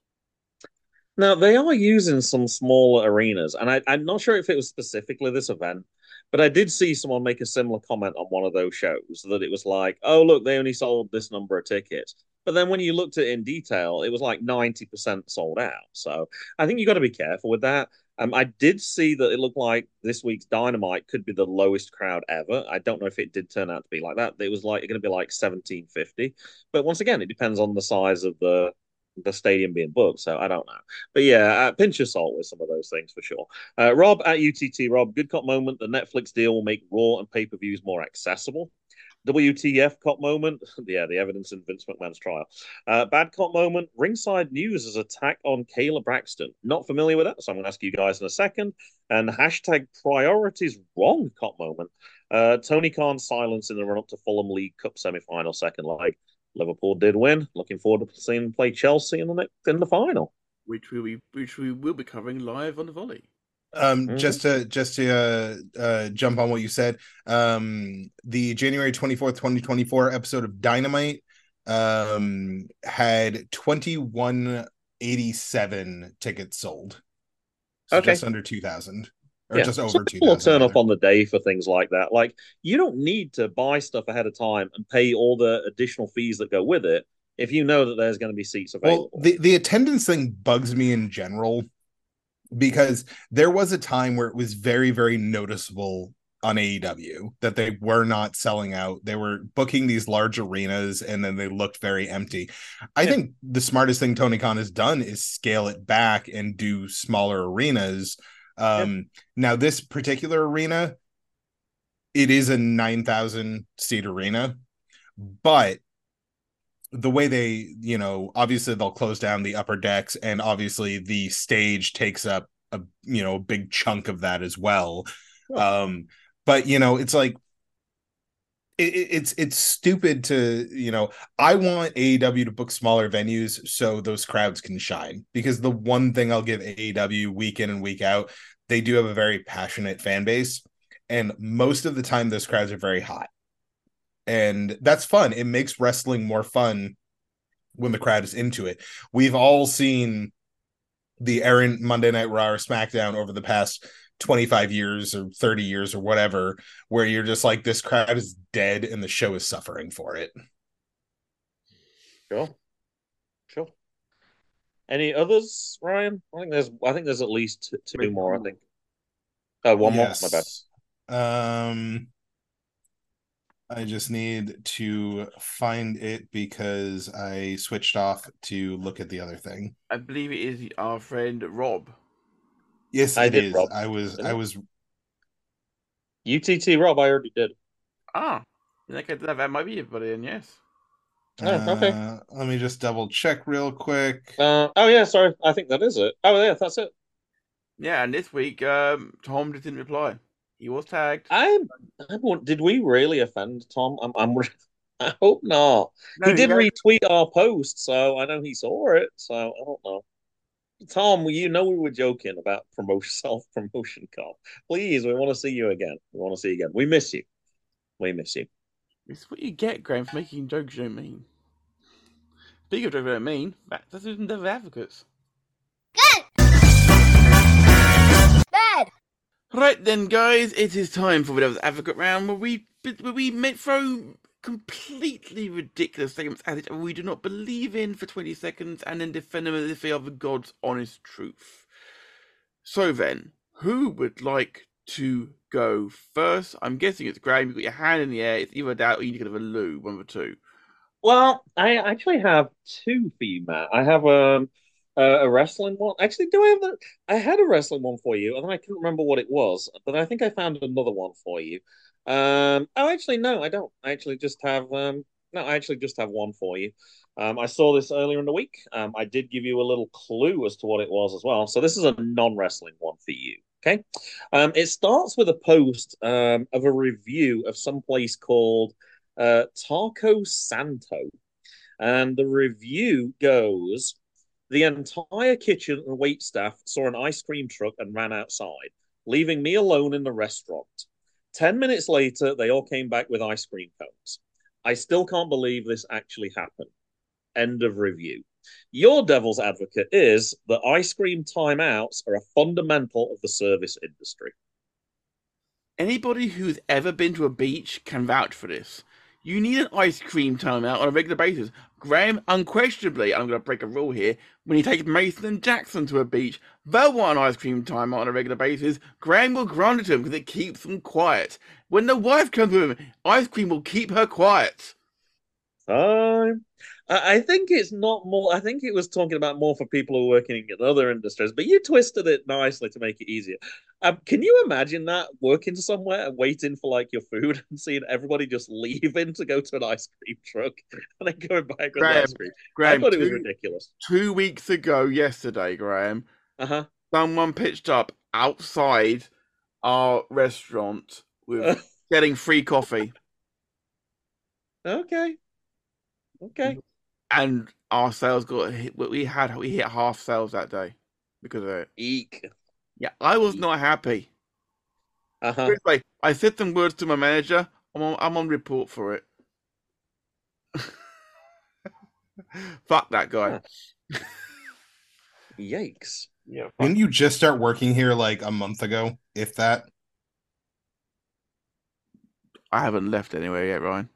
Now they are using some smaller arenas, and I, I'm not sure if it was specifically this event, but I did see someone make a similar comment on one of those shows that it was like, "Oh, look, they only sold this number of tickets." But then when you looked at it in detail, it was like 90% sold out. So I think you got to be careful with that. Um, I did see that it looked like this week's Dynamite could be the lowest crowd ever. I don't know if it did turn out to be like that. It was like it's going to be like 1750. But once again, it depends on the size of the the stadium being booked. So I don't know. But yeah, uh, pinch of salt with some of those things for sure. Uh, Rob at UTT, Rob, good cop moment. The Netflix deal will make Raw and pay per views more accessible. WTF cop moment. Yeah, the evidence in Vince McMahon's trial. Uh, bad cop moment. Ringside News is attack on Kayla Braxton. Not familiar with that, so I'm going to ask you guys in a second. And hashtag priorities wrong cop moment. Uh, Tony Khan's silence in the run up to Fulham League Cup semi final second leg. Liverpool did win. Looking forward to seeing them play Chelsea in the next, in the final. which we will- which we will be covering live on the volley. Um, Mhm. just to just to uh, uh, jump on what you said, um, the January twenty fourth, twenty twenty four episode of Dynamite um had twenty one eighty seven tickets sold, so Okay. just under two thousand, or Yeah, just some over two people turn up on the day for things like that. Like you don't need to buy stuff ahead of time and pay all the additional fees that go with it if you know that there's going to be seats available. Well, the the attendance thing bugs me in general because there was a time where it was very very noticeable on AEW that they were not selling out. They were booking these large arenas and then they looked very empty. I Yeah. think the smartest thing Tony Khan has done is scale it back and do smaller arenas. Um now this particular arena it is a 9000 seat arena, but the way they, you know, obviously they'll close down the upper decks, and obviously the stage takes up a you know a big chunk of that as well. Sure. Um, but you know, it's like it's it's stupid to you know. I want AEW to book smaller venues so those crowds can shine because the one thing I'll give AEW week in and week out, they do have a very passionate fan base, and most of the time those crowds are very hot and that's fun. It makes wrestling more fun when the crowd is into it. We've all seen the errant Monday Night Raw or SmackDown over the past 25 years or 30 years or whatever, where you're just like, this crowd is dead and the show is suffering for it. Sure. Sure. Any others, Ryan? I think there's I think there's at least two Maybe more, I one think. Oh, one Yes. more. My bad. Um, I just need to find it because I switched off to look at the other thing. I believe it is our friend Rob. Yes, I it did, is. Rob. I was, I was UTT Rob, I already did. Ah, in that case, that, that might be everybody, then yes. Oh, okay. Uh, let me just double check real quick. Uh, oh yeah, sorry. I think that is it. Oh yeah, that's it. Yeah, and this week, um, Tom just didn't reply. He was tagged. I, I want, did we really offend Tom? I'm, I'm I hope not. No, he did retweet our post, so I know he saw it. So I don't know. Tom, you know we were joking about promotion, self promotion call. Please, we want to see you again. We want to see you again. We miss you. We miss you. It's what you get, Graham, for making jokes you don't mean. Speaking of jokes you don't mean, that- that's even Devil Advocates. Good. Bad. Right then, guys, it is time for the Devil's Advocate round where we where we may throw completely ridiculous statements at it we do not believe in for 20 seconds and then defend them as if they are the God's honest truth. So then, who would like to go first? I'm guessing it's Graham. You've got your hand in the air. It's either that or you need to give a loo, one of the two. Well, I actually have two for you, Matt. I have um, a a wrestling one. Actually, do I have that? I had a wrestling one for you, and then I couldn't remember what it was. But I think I found another one for you. Um, oh, actually, no, I don't. I actually just have um, no, I actually just have one for you. Um, I saw this earlier in the week. Um, I did give you a little clue as to what it was as well. So this is a non-wrestling one for you. Okay. Um, it starts with a post um, of a review of some place called uh, Taco Santo. And the review goes The entire kitchen and wait staff saw an ice cream truck and ran outside, leaving me alone in the restaurant. 10 minutes later, they all came back with ice cream cones. I still can't believe this actually happened. End of review. Your devil's advocate is that ice cream timeouts are a fundamental of the service industry. Anybody who's ever been to a beach can vouch for this. You need an ice cream timeout on a regular basis. Graham, unquestionably, I'm going to break a rule here, when he takes Mason and Jackson to a beach, they'll want an ice cream timeout on a regular basis. Graham will grant it to them because it keeps them quiet. When the wife comes with him, ice cream will keep her quiet. Time. I I think it's not more. I think it was talking about more for people who are working in other industries, but you twisted it nicely to make it easier. Um, can you imagine that working somewhere and waiting for like your food and seeing everybody just leaving to go to an ice cream truck and then going back with Graham, ice cream? I Graham, thought it was two, ridiculous. two weeks ago, yesterday, Graham, Uh huh. someone pitched up outside our restaurant with getting free coffee. okay. Okay. and our sales got hit. We had we hit half sales that day because of it. Eek. Yeah, I was not happy. Uh huh. Seriously, I said some words to my manager. I'm on, I'm on report for it. Fuck that guy. Yikes. Yeah. Didn't you just start working here like a month ago, if that? I haven't left anywhere yet, Ryan.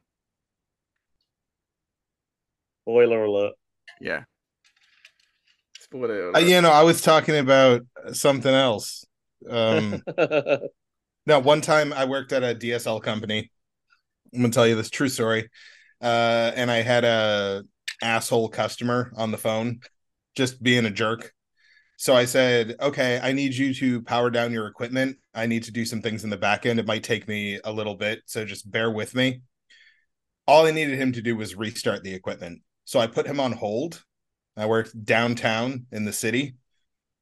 Spoiler alert. Yeah. Spoiler Uh, you know, I was talking about something else. Um, no, one time I worked at a DSL company. I'm gonna tell you this true story. Uh, and I had a asshole customer on the phone, just being a jerk. So I said, "Okay, I need you to power down your equipment. I need to do some things in the back end. It might take me a little bit, so just bear with me." All I needed him to do was restart the equipment. So I put him on hold. I worked downtown in the city.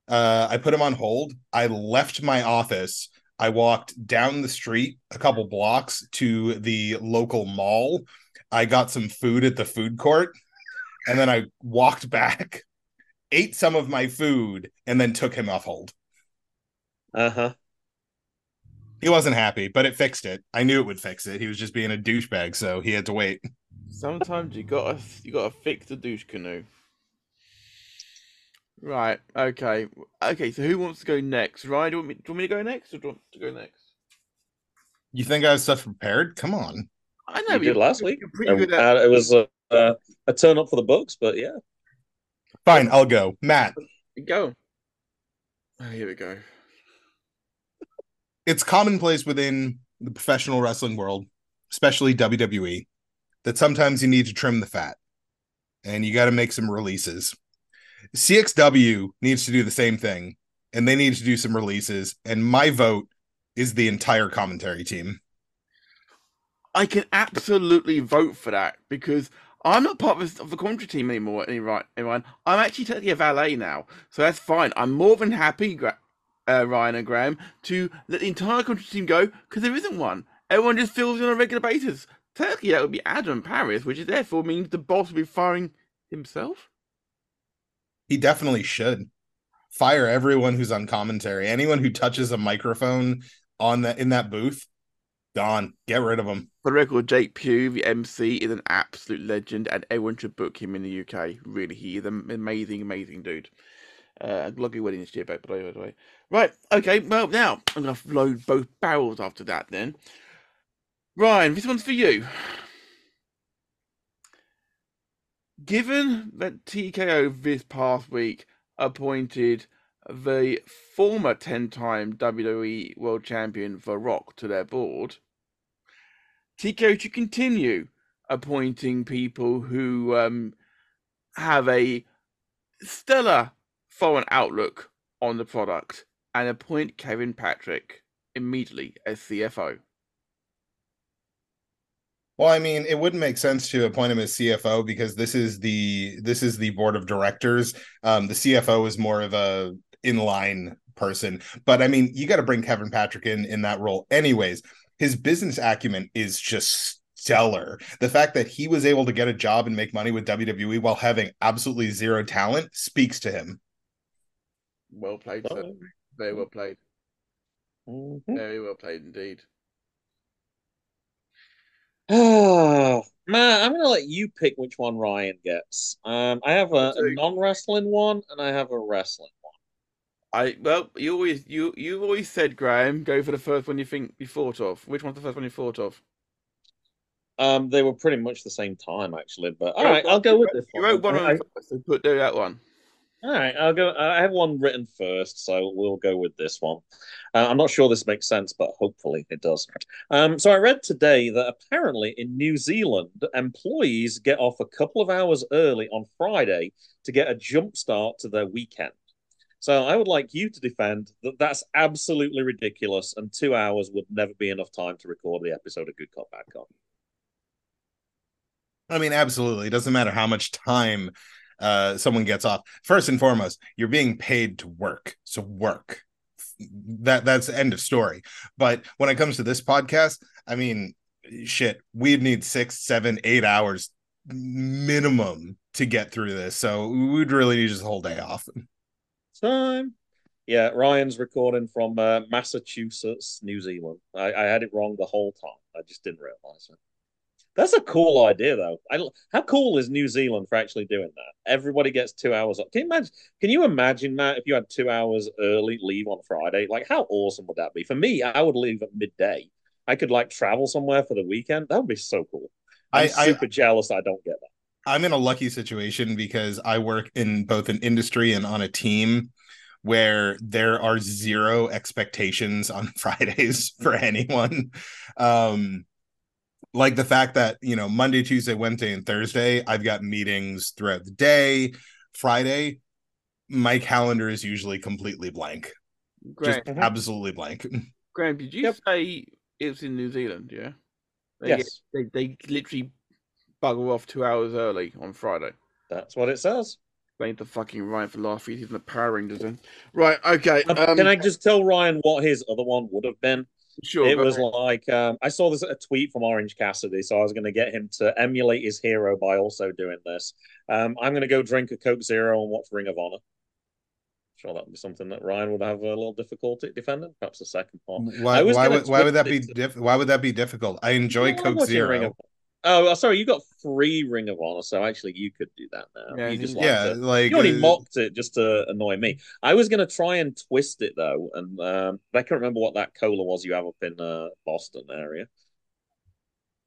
Uh, I put him on hold. I left my office. I walked down the street a couple blocks to the local mall. I got some food at the food court, and then I walked back, ate some of my food, and then took him off hold. uh huh. He wasn't happy, but it fixed it. I knew it would fix it. He was just being a douchebag, so he had to wait. Sometimes you gotta you gotta fix the douche canoe. Right. Okay. Okay. So who wants to go next? Ryan, do you want me, do you want me to go next, or do you want to go next? You think I have stuff prepared? Come on. I know You but did last week. You're pretty good at. Uh, it was a, uh, a turn up for the books, but yeah. Fine, I'll go. Matt, Go. Oh, here we go. it's commonplace within the professional wrestling world, especially WWE, that sometimes you need to trim the fat and you got to make some releases. CXW needs to do the same thing and they need to do some releases. And my vote is the entire commentary team. I can absolutely vote for that because I'm not part of, the commentary team anymore. Any right, everyone. I'm actually technically a valet now, so that's fine. I'm more than happy. Uh, Ryan and Graham, to let the entire country team go because there isn't one. Everyone just fills in on a regular basis. Technically, that would be Adam Paris, which is therefore means the boss will be firing himself. He definitely should fire everyone who's on commentary. Anyone who touches a microphone on that in that booth, gone. Get rid of them. For the record, Jake Pugh, the MC, is an absolute legend, and everyone should book him in the UK. Really, he is an amazing, amazing dude. Uh, lucky wedding this year, but by the way. Right, okay, well, now I'm going to load both barrels after that then. Ryan, this one's for you. Given that TKO this past week appointed the former 10 time WWE World Champion The Rock to their board, TKO should continue appointing people who um, have a stellar foreign outlook on the product and appoint Kevin Patrick immediately as CFO. Well, I mean, it wouldn't make sense to appoint him as CFO because this is the this is the board of directors. Um, the CFO is more of a inline person, but I mean, you got to bring Kevin Patrick in in that role, anyways. His business acumen is just stellar. The fact that he was able to get a job and make money with WWE while having absolutely zero talent speaks to him. Well played, sir. Very well played. Mhm. Very well played indeed. Oh, man, I'm gonna let you pick which one Ryan gets. Um, I have a, a non-wrestling one and I have a wrestling one. I well, you always you you always said Graham, go for the first one you think you thought of. Which one's the first one you thought of? Um, they were pretty much the same time actually, but all right, I'll go with this You one. wrote one I- on first, so put do that one. All right, I'll go. I have one written first, so we'll go with this one. Uh, I'm not sure this makes sense, but hopefully it does. Um, so I read today that apparently in New Zealand, employees get off a couple of hours early on Friday to get a jump start to their weekend. So I would like you to defend that that's absolutely ridiculous, and two hours would never be enough time to record the episode of Good Cop Bad Cop. I mean, absolutely. It doesn't matter how much time uh, someone gets off. First and foremost, you're being paid to work. So work. That that's the end of story. But when it comes to this podcast, I mean, shit, we'd need six, seven, eight hours minimum to get through this. So we'd really need just a whole day off. time. Yeah, Ryan's recording from uh, Massachusetts, New Zealand. I, I had it wrong the whole time. I just didn't realize it. That's a cool idea, though. I, how cool is New Zealand for actually doing that? Everybody gets two hours. Can you imagine? Can you imagine Matt if you had two hours early leave on Friday? Like, how awesome would that be? For me, I would leave at midday. I could like travel somewhere for the weekend. That would be so cool. I'm I- I- super jealous. I don't get that. I'm in a lucky situation because I work in both an industry and on a team where there are zero expectations on Fridays for anyone. Um, like the fact that, you know, Monday, Tuesday, Wednesday, and Thursday, I've got meetings throughout the day. Friday, my calendar is usually completely blank, Graham, just absolutely blank. Graham, did you Yep. say it was in New Zealand? Yeah. They Yes, Get, they they literally bugger off two hours early on Friday. that's what it says. Blame the fucking Ryan for last week. He's in the Power Rangers then. Right. Okay. Um, Um, Can I just tell Ryan what his other one would have been? Sure. it was ahead. like um, I saw this a tweet from Orange Cassidy, so I was going to get him to emulate his hero by also doing this. Um, I'm going to go drink a Coke Zero and watch Ring of Honor. Sure, that would be something that Ryan would have a little difficulty defending. Perhaps the second part. Why, why, would, why would that be twist it diff- why would that be difficult? I enjoy I'm Coke watching Ring Zero. Of- Oh, sorry, you got free Ring of Honor, so actually you could do that now. Yeah, you just Yeah, it. like You already uh, mocked it just to annoy me. I was going to try and twist it though, and um, I can't remember what that cola was you have up in uh, Boston area.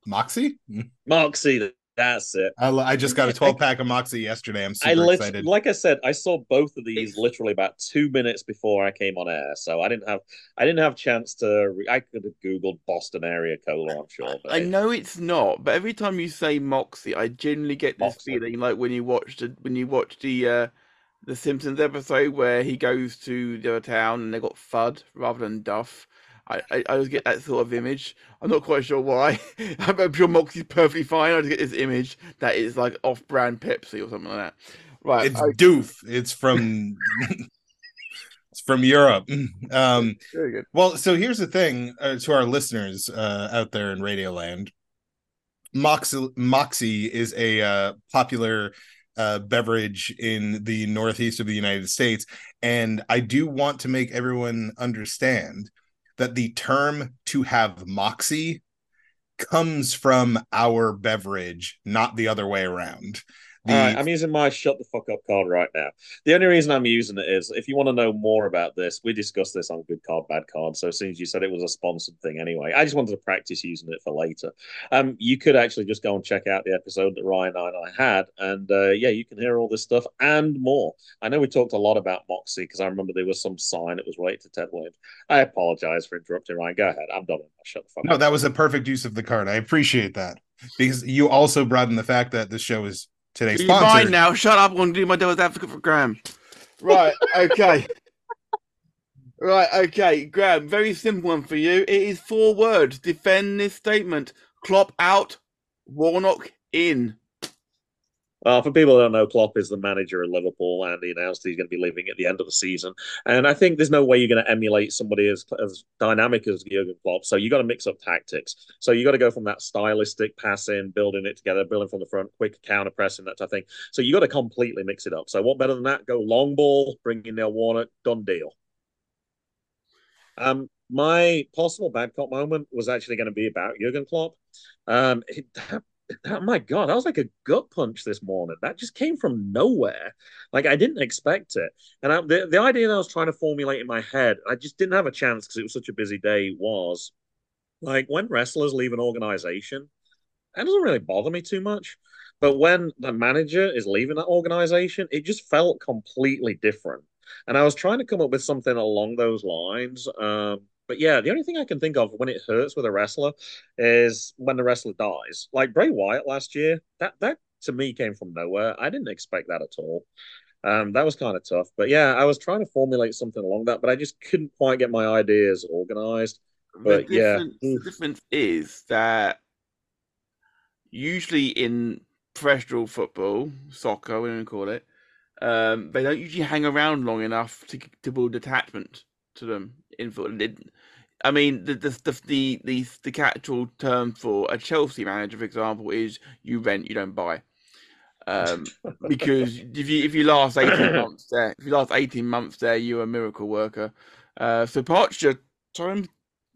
Moxie. Moxie, that's it. I, I just got a 12 pack of Moxie yesterday. I'm super I lit- excited. like I said, I saw both of these literally about two minutes before I came on air, so I didn't have I didn't have chance to. Re- I could have googled Boston area cola, I'm sure. But I know it's not, but every time you say Moxie, I generally get this Moxie. feeling like when you watch the when you watch the uh, the Simpsons episode where he goes to the other town and they got Fudd rather than Duff. I, I, I always get that sort of image. I'm not quite sure why. I'm, sure Moxie's perfectly fine. I just get this image that is like off-brand Pepsi or something like that. Right. it's I- doof. It's from it's from Europe. Um, Very good. well, so here's the thing uh, to our listeners uh, out there in Radioland. Moxie, Moxie is a uh, popular uh, beverage in the northeast of the United States, and I do want to make everyone understand that the term "to have moxie" comes from our beverage, not the other way around. The, All right, I'm using my shut the fuck up card right now. The only reason I'm using it is if you want to know more about this, we discussed this on Good Card, Bad Card. So as soon as you said it was a sponsored thing anyway, I just wanted to practice using it for later. Um, you could actually just go and check out the episode that Ryan and I had, and uh, yeah, you can hear all this stuff and more. I know we talked a lot about Moxie because I remember there was some sign that was related to Ted Williams. I apologize for interrupting Ryan. Go ahead. I'm done. Shut the fuck no, up. that was a perfect use of the card. I appreciate that because you also brought in the fact that this show is today You're fine now. Shut up. I want to do my devil's advocate for Graham. Right. Okay. right. Okay, Graham. Very simple one for you. It is four words. Defend this statement. Klopp out. Warnock in. Well, for people who don't know, Klopp is the manager of Liverpool, and he announced he's going to be leaving at the end of the season. And I think there's no way you're going to emulate somebody as, as dynamic as Jurgen Klopp. So you got to mix up tactics. So you got to go from that stylistic passing, building it together, building from the front, quick counter pressing, that type of thing. So you got to completely mix it up. So what better than that? Go long ball, bring in Neil Warnock, done deal. Um, my possible bad cop moment was actually going to be about Jurgen Klopp. Um, it, that, my god, that was like a gut punch this morning. That just came from nowhere. Like I didn't expect it. And I, the the idea that I was trying to formulate in my head, I just didn't have a chance because it was such a busy day. Was like when wrestlers leave an organization, that doesn't really bother me too much. But when the manager is leaving that organization, it just felt completely different. And I was trying to come up with something along those lines. Um, but yeah, the only thing I can think of when it hurts with a wrestler is when the wrestler dies. Like Bray Wyatt last year, that that to me came from nowhere. I didn't expect that at all. Um, that was kind of tough. But yeah, I was trying to formulate something along that, but I just couldn't quite get my ideas organized. But the yeah. difference, the difference is that usually in professional football, soccer, whatever you call it, um, they don't usually hang around long enough to to build attachment to them in football. I mean, the the the the the, the actual term for a Chelsea manager, for example, is you rent, you don't buy. Um, because if you if you last eighteen months there, if you last eighteen months there, you're a miracle worker. Uh, so Parcher, time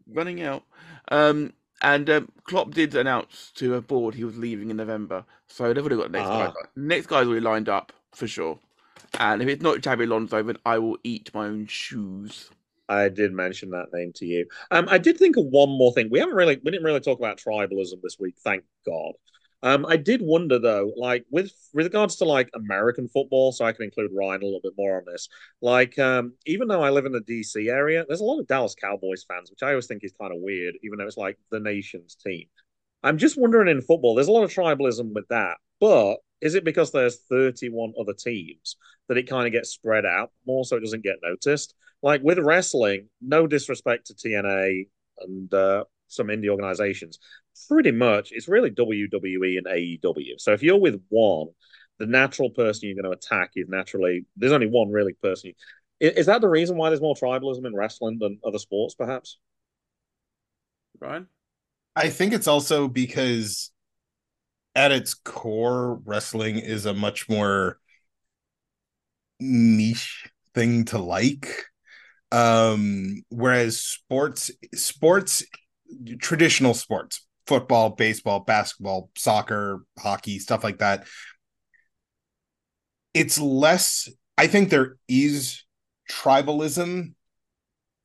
running out. Um, and um, Klopp did announce to a board he was leaving in November, so they've already got the next Ah. guy. Next guy's already lined up for sure. And if it's not Xabi Alonso, then I will eat my own shoes. I did mention that name to you. Um, I did think of one more thing. We haven't really, we didn't really talk about tribalism this week, thank God. Um, I did wonder though, like with, with regards to like American football, so I can include Ryan a little bit more on this. Like, um, even though I live in the DC area, there's a lot of Dallas Cowboys fans, which I always think is kind of weird, even though it's like the nation's team. I'm just wondering in football, there's a lot of tribalism with that, but is it because there's 31 other teams that it kind of gets spread out more so it doesn't get noticed? Like with wrestling, no disrespect to TNA and uh, some indie organizations, pretty much it's really WWE and AEW. So if you're with one, the natural person you're going to attack is naturally there's only one really person. Is, is that the reason why there's more tribalism in wrestling than other sports, perhaps? Ryan? I think it's also because at its core, wrestling is a much more niche thing to like. Um, whereas sports, sports, traditional sports, football, baseball, basketball, soccer, hockey, stuff like that, it's less, I think there is tribalism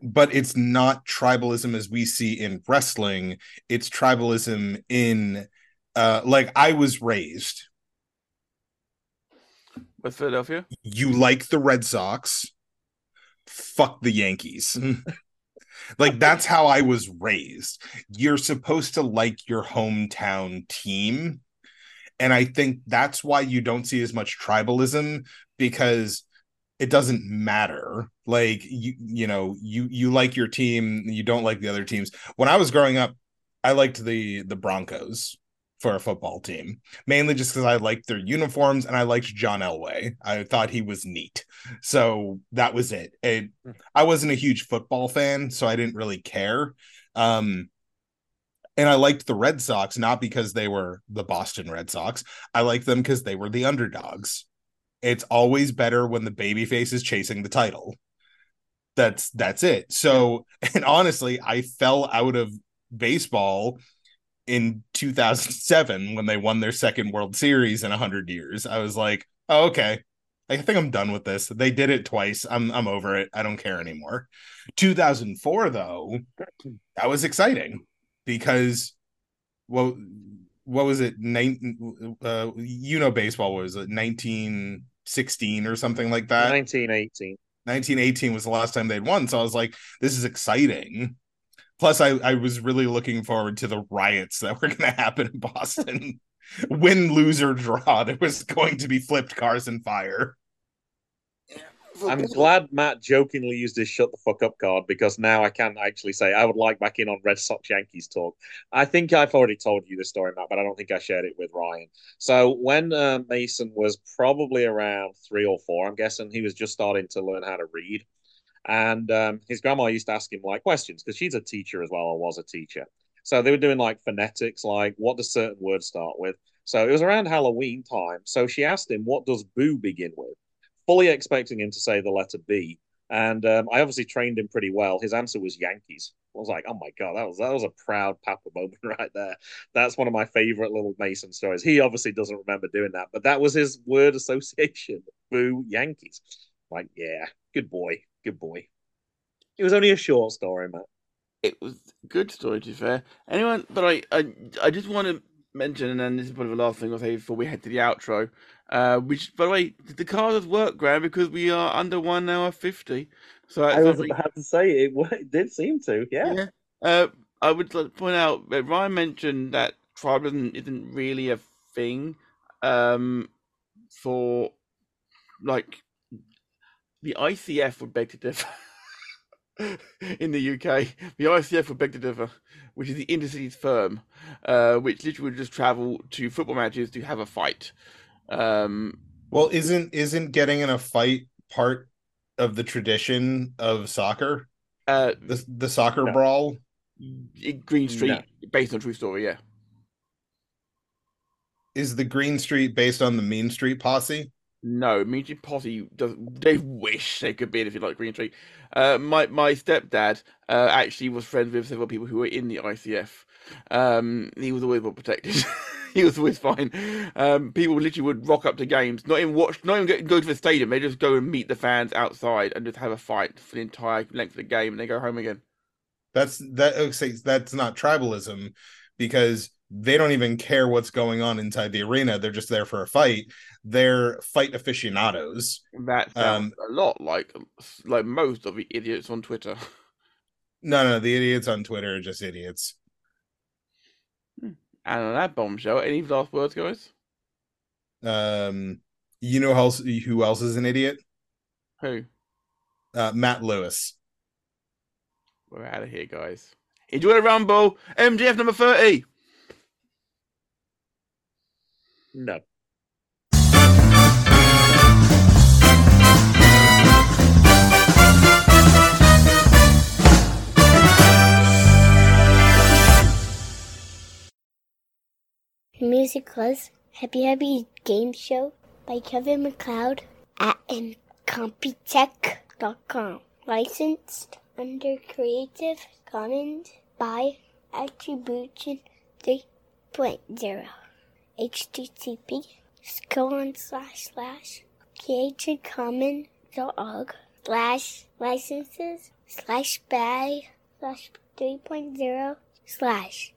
but it's not tribalism as we see in wrestling it's tribalism in uh like i was raised with Philadelphia? you like the red sox fuck the yankees. Like that's how i was raised. You're supposed to like your hometown team. And i think that's why you don't see as much tribalism because it doesn't matter. Like you you know you you like your team you don't like the other teams. When i was growing up i liked the the broncos for a football team, mainly just because I liked their uniforms and I liked John Elway. I thought he was neat. So that was it. it I wasn't a huge football fan, so I didn't really care. Um, and I liked the Red Sox not because they were the Boston Red Sox. I liked them because they were the underdogs. It's always better when the babyface is chasing the title. That's that's it. So, and honestly, I fell out of baseball in 2007 when they won their second World Series in 100 years. I was like, oh, okay. I think I'm done with this. They did it twice. I'm I'm over it. I don't care anymore. 2004 though, that was exciting because well what was it nine uh you know baseball was it 1916 or something like that 1918. 1918 was the last time they'd won so i was like this is exciting plus i i was really looking forward to the riots that were going to happen in boston win lose or draw there was going to be flipped cars and fire I'm glad Matt jokingly used his shut the fuck up card because now I can actually say I would like back in on Red Sox Yankees talk. I think I've already told you this story, Matt, but I don't think I shared it with Ryan. So when uh, Mason was probably around three or four, I'm guessing he was just starting to learn how to read. And um, his grandma used to ask him like questions because she's a teacher as well, or was a teacher. So they were doing like phonetics, like what does certain words start with? So it was around Halloween time. So she asked him, what does boo begin with? fully expecting him to say the letter B. And um, I obviously trained him pretty well. His answer was Yankees. I was like, oh my god, that was that was a proud papa moment right there. That's one of my favorite little Mason stories. He obviously doesn't remember doing that, but that was his word association. Boo Yankees. Like, yeah, good boy, good boy. It was only a short story, Matt. It was a good story, to be fair. Anyone, but I, I, I just want to mention, and then this is probably the last thing I'll say before we head to the outro. Uh, which, by the way, the car does work, Graham, because we are under one hour fifty. So I was about to say it, it did seem to, yeah. yeah. Uh, I would like to point out that Ryan mentioned that tribalism isn't really a thing um, for like the ICF would beg to differ. in the UK, the ICF would beg to differ, which is the intercities firm, uh, which literally would just travel to football matches to have a fight. Um, well, isn't isn't getting in a fight part of the tradition of soccer? uh, The the soccer No. brawl. Green Street, No. based on true story, yeah. Is the Green Street based on the Mean Street posse? No, Street Posse does. They wish they could be anything like Green Tree. Uh, my my stepdad uh, actually was friends with several people who were in the ICF. Um, he was always well protected. he was always fine. Um, people literally would rock up to games, not even watch, not even go to the stadium. They just go and meet the fans outside and just have a fight for the entire length of the game, and they go home again. That's that. That's not tribalism because they don't even care what's going on inside the arena. They're just there for a fight. They're fight aficionados. That sounds Um, a lot like like most of the idiots on Twitter. No, no, the idiots on Twitter are just idiots. And on that bombshell, any last words, guys? Um, you know who else, who else is an idiot? Who? Uh, Matt Lewis. We're out of here, guys. Enjoy the Rumble. MJF number 30. No. The music was Happy Happy Game Show by Kevin MacLeod at Incompetech.com. Licensed under Creative Commons by Attribution 3.0. HTTP colon slash slash creativecommons.org slash licenses slash by slash 3.0 slash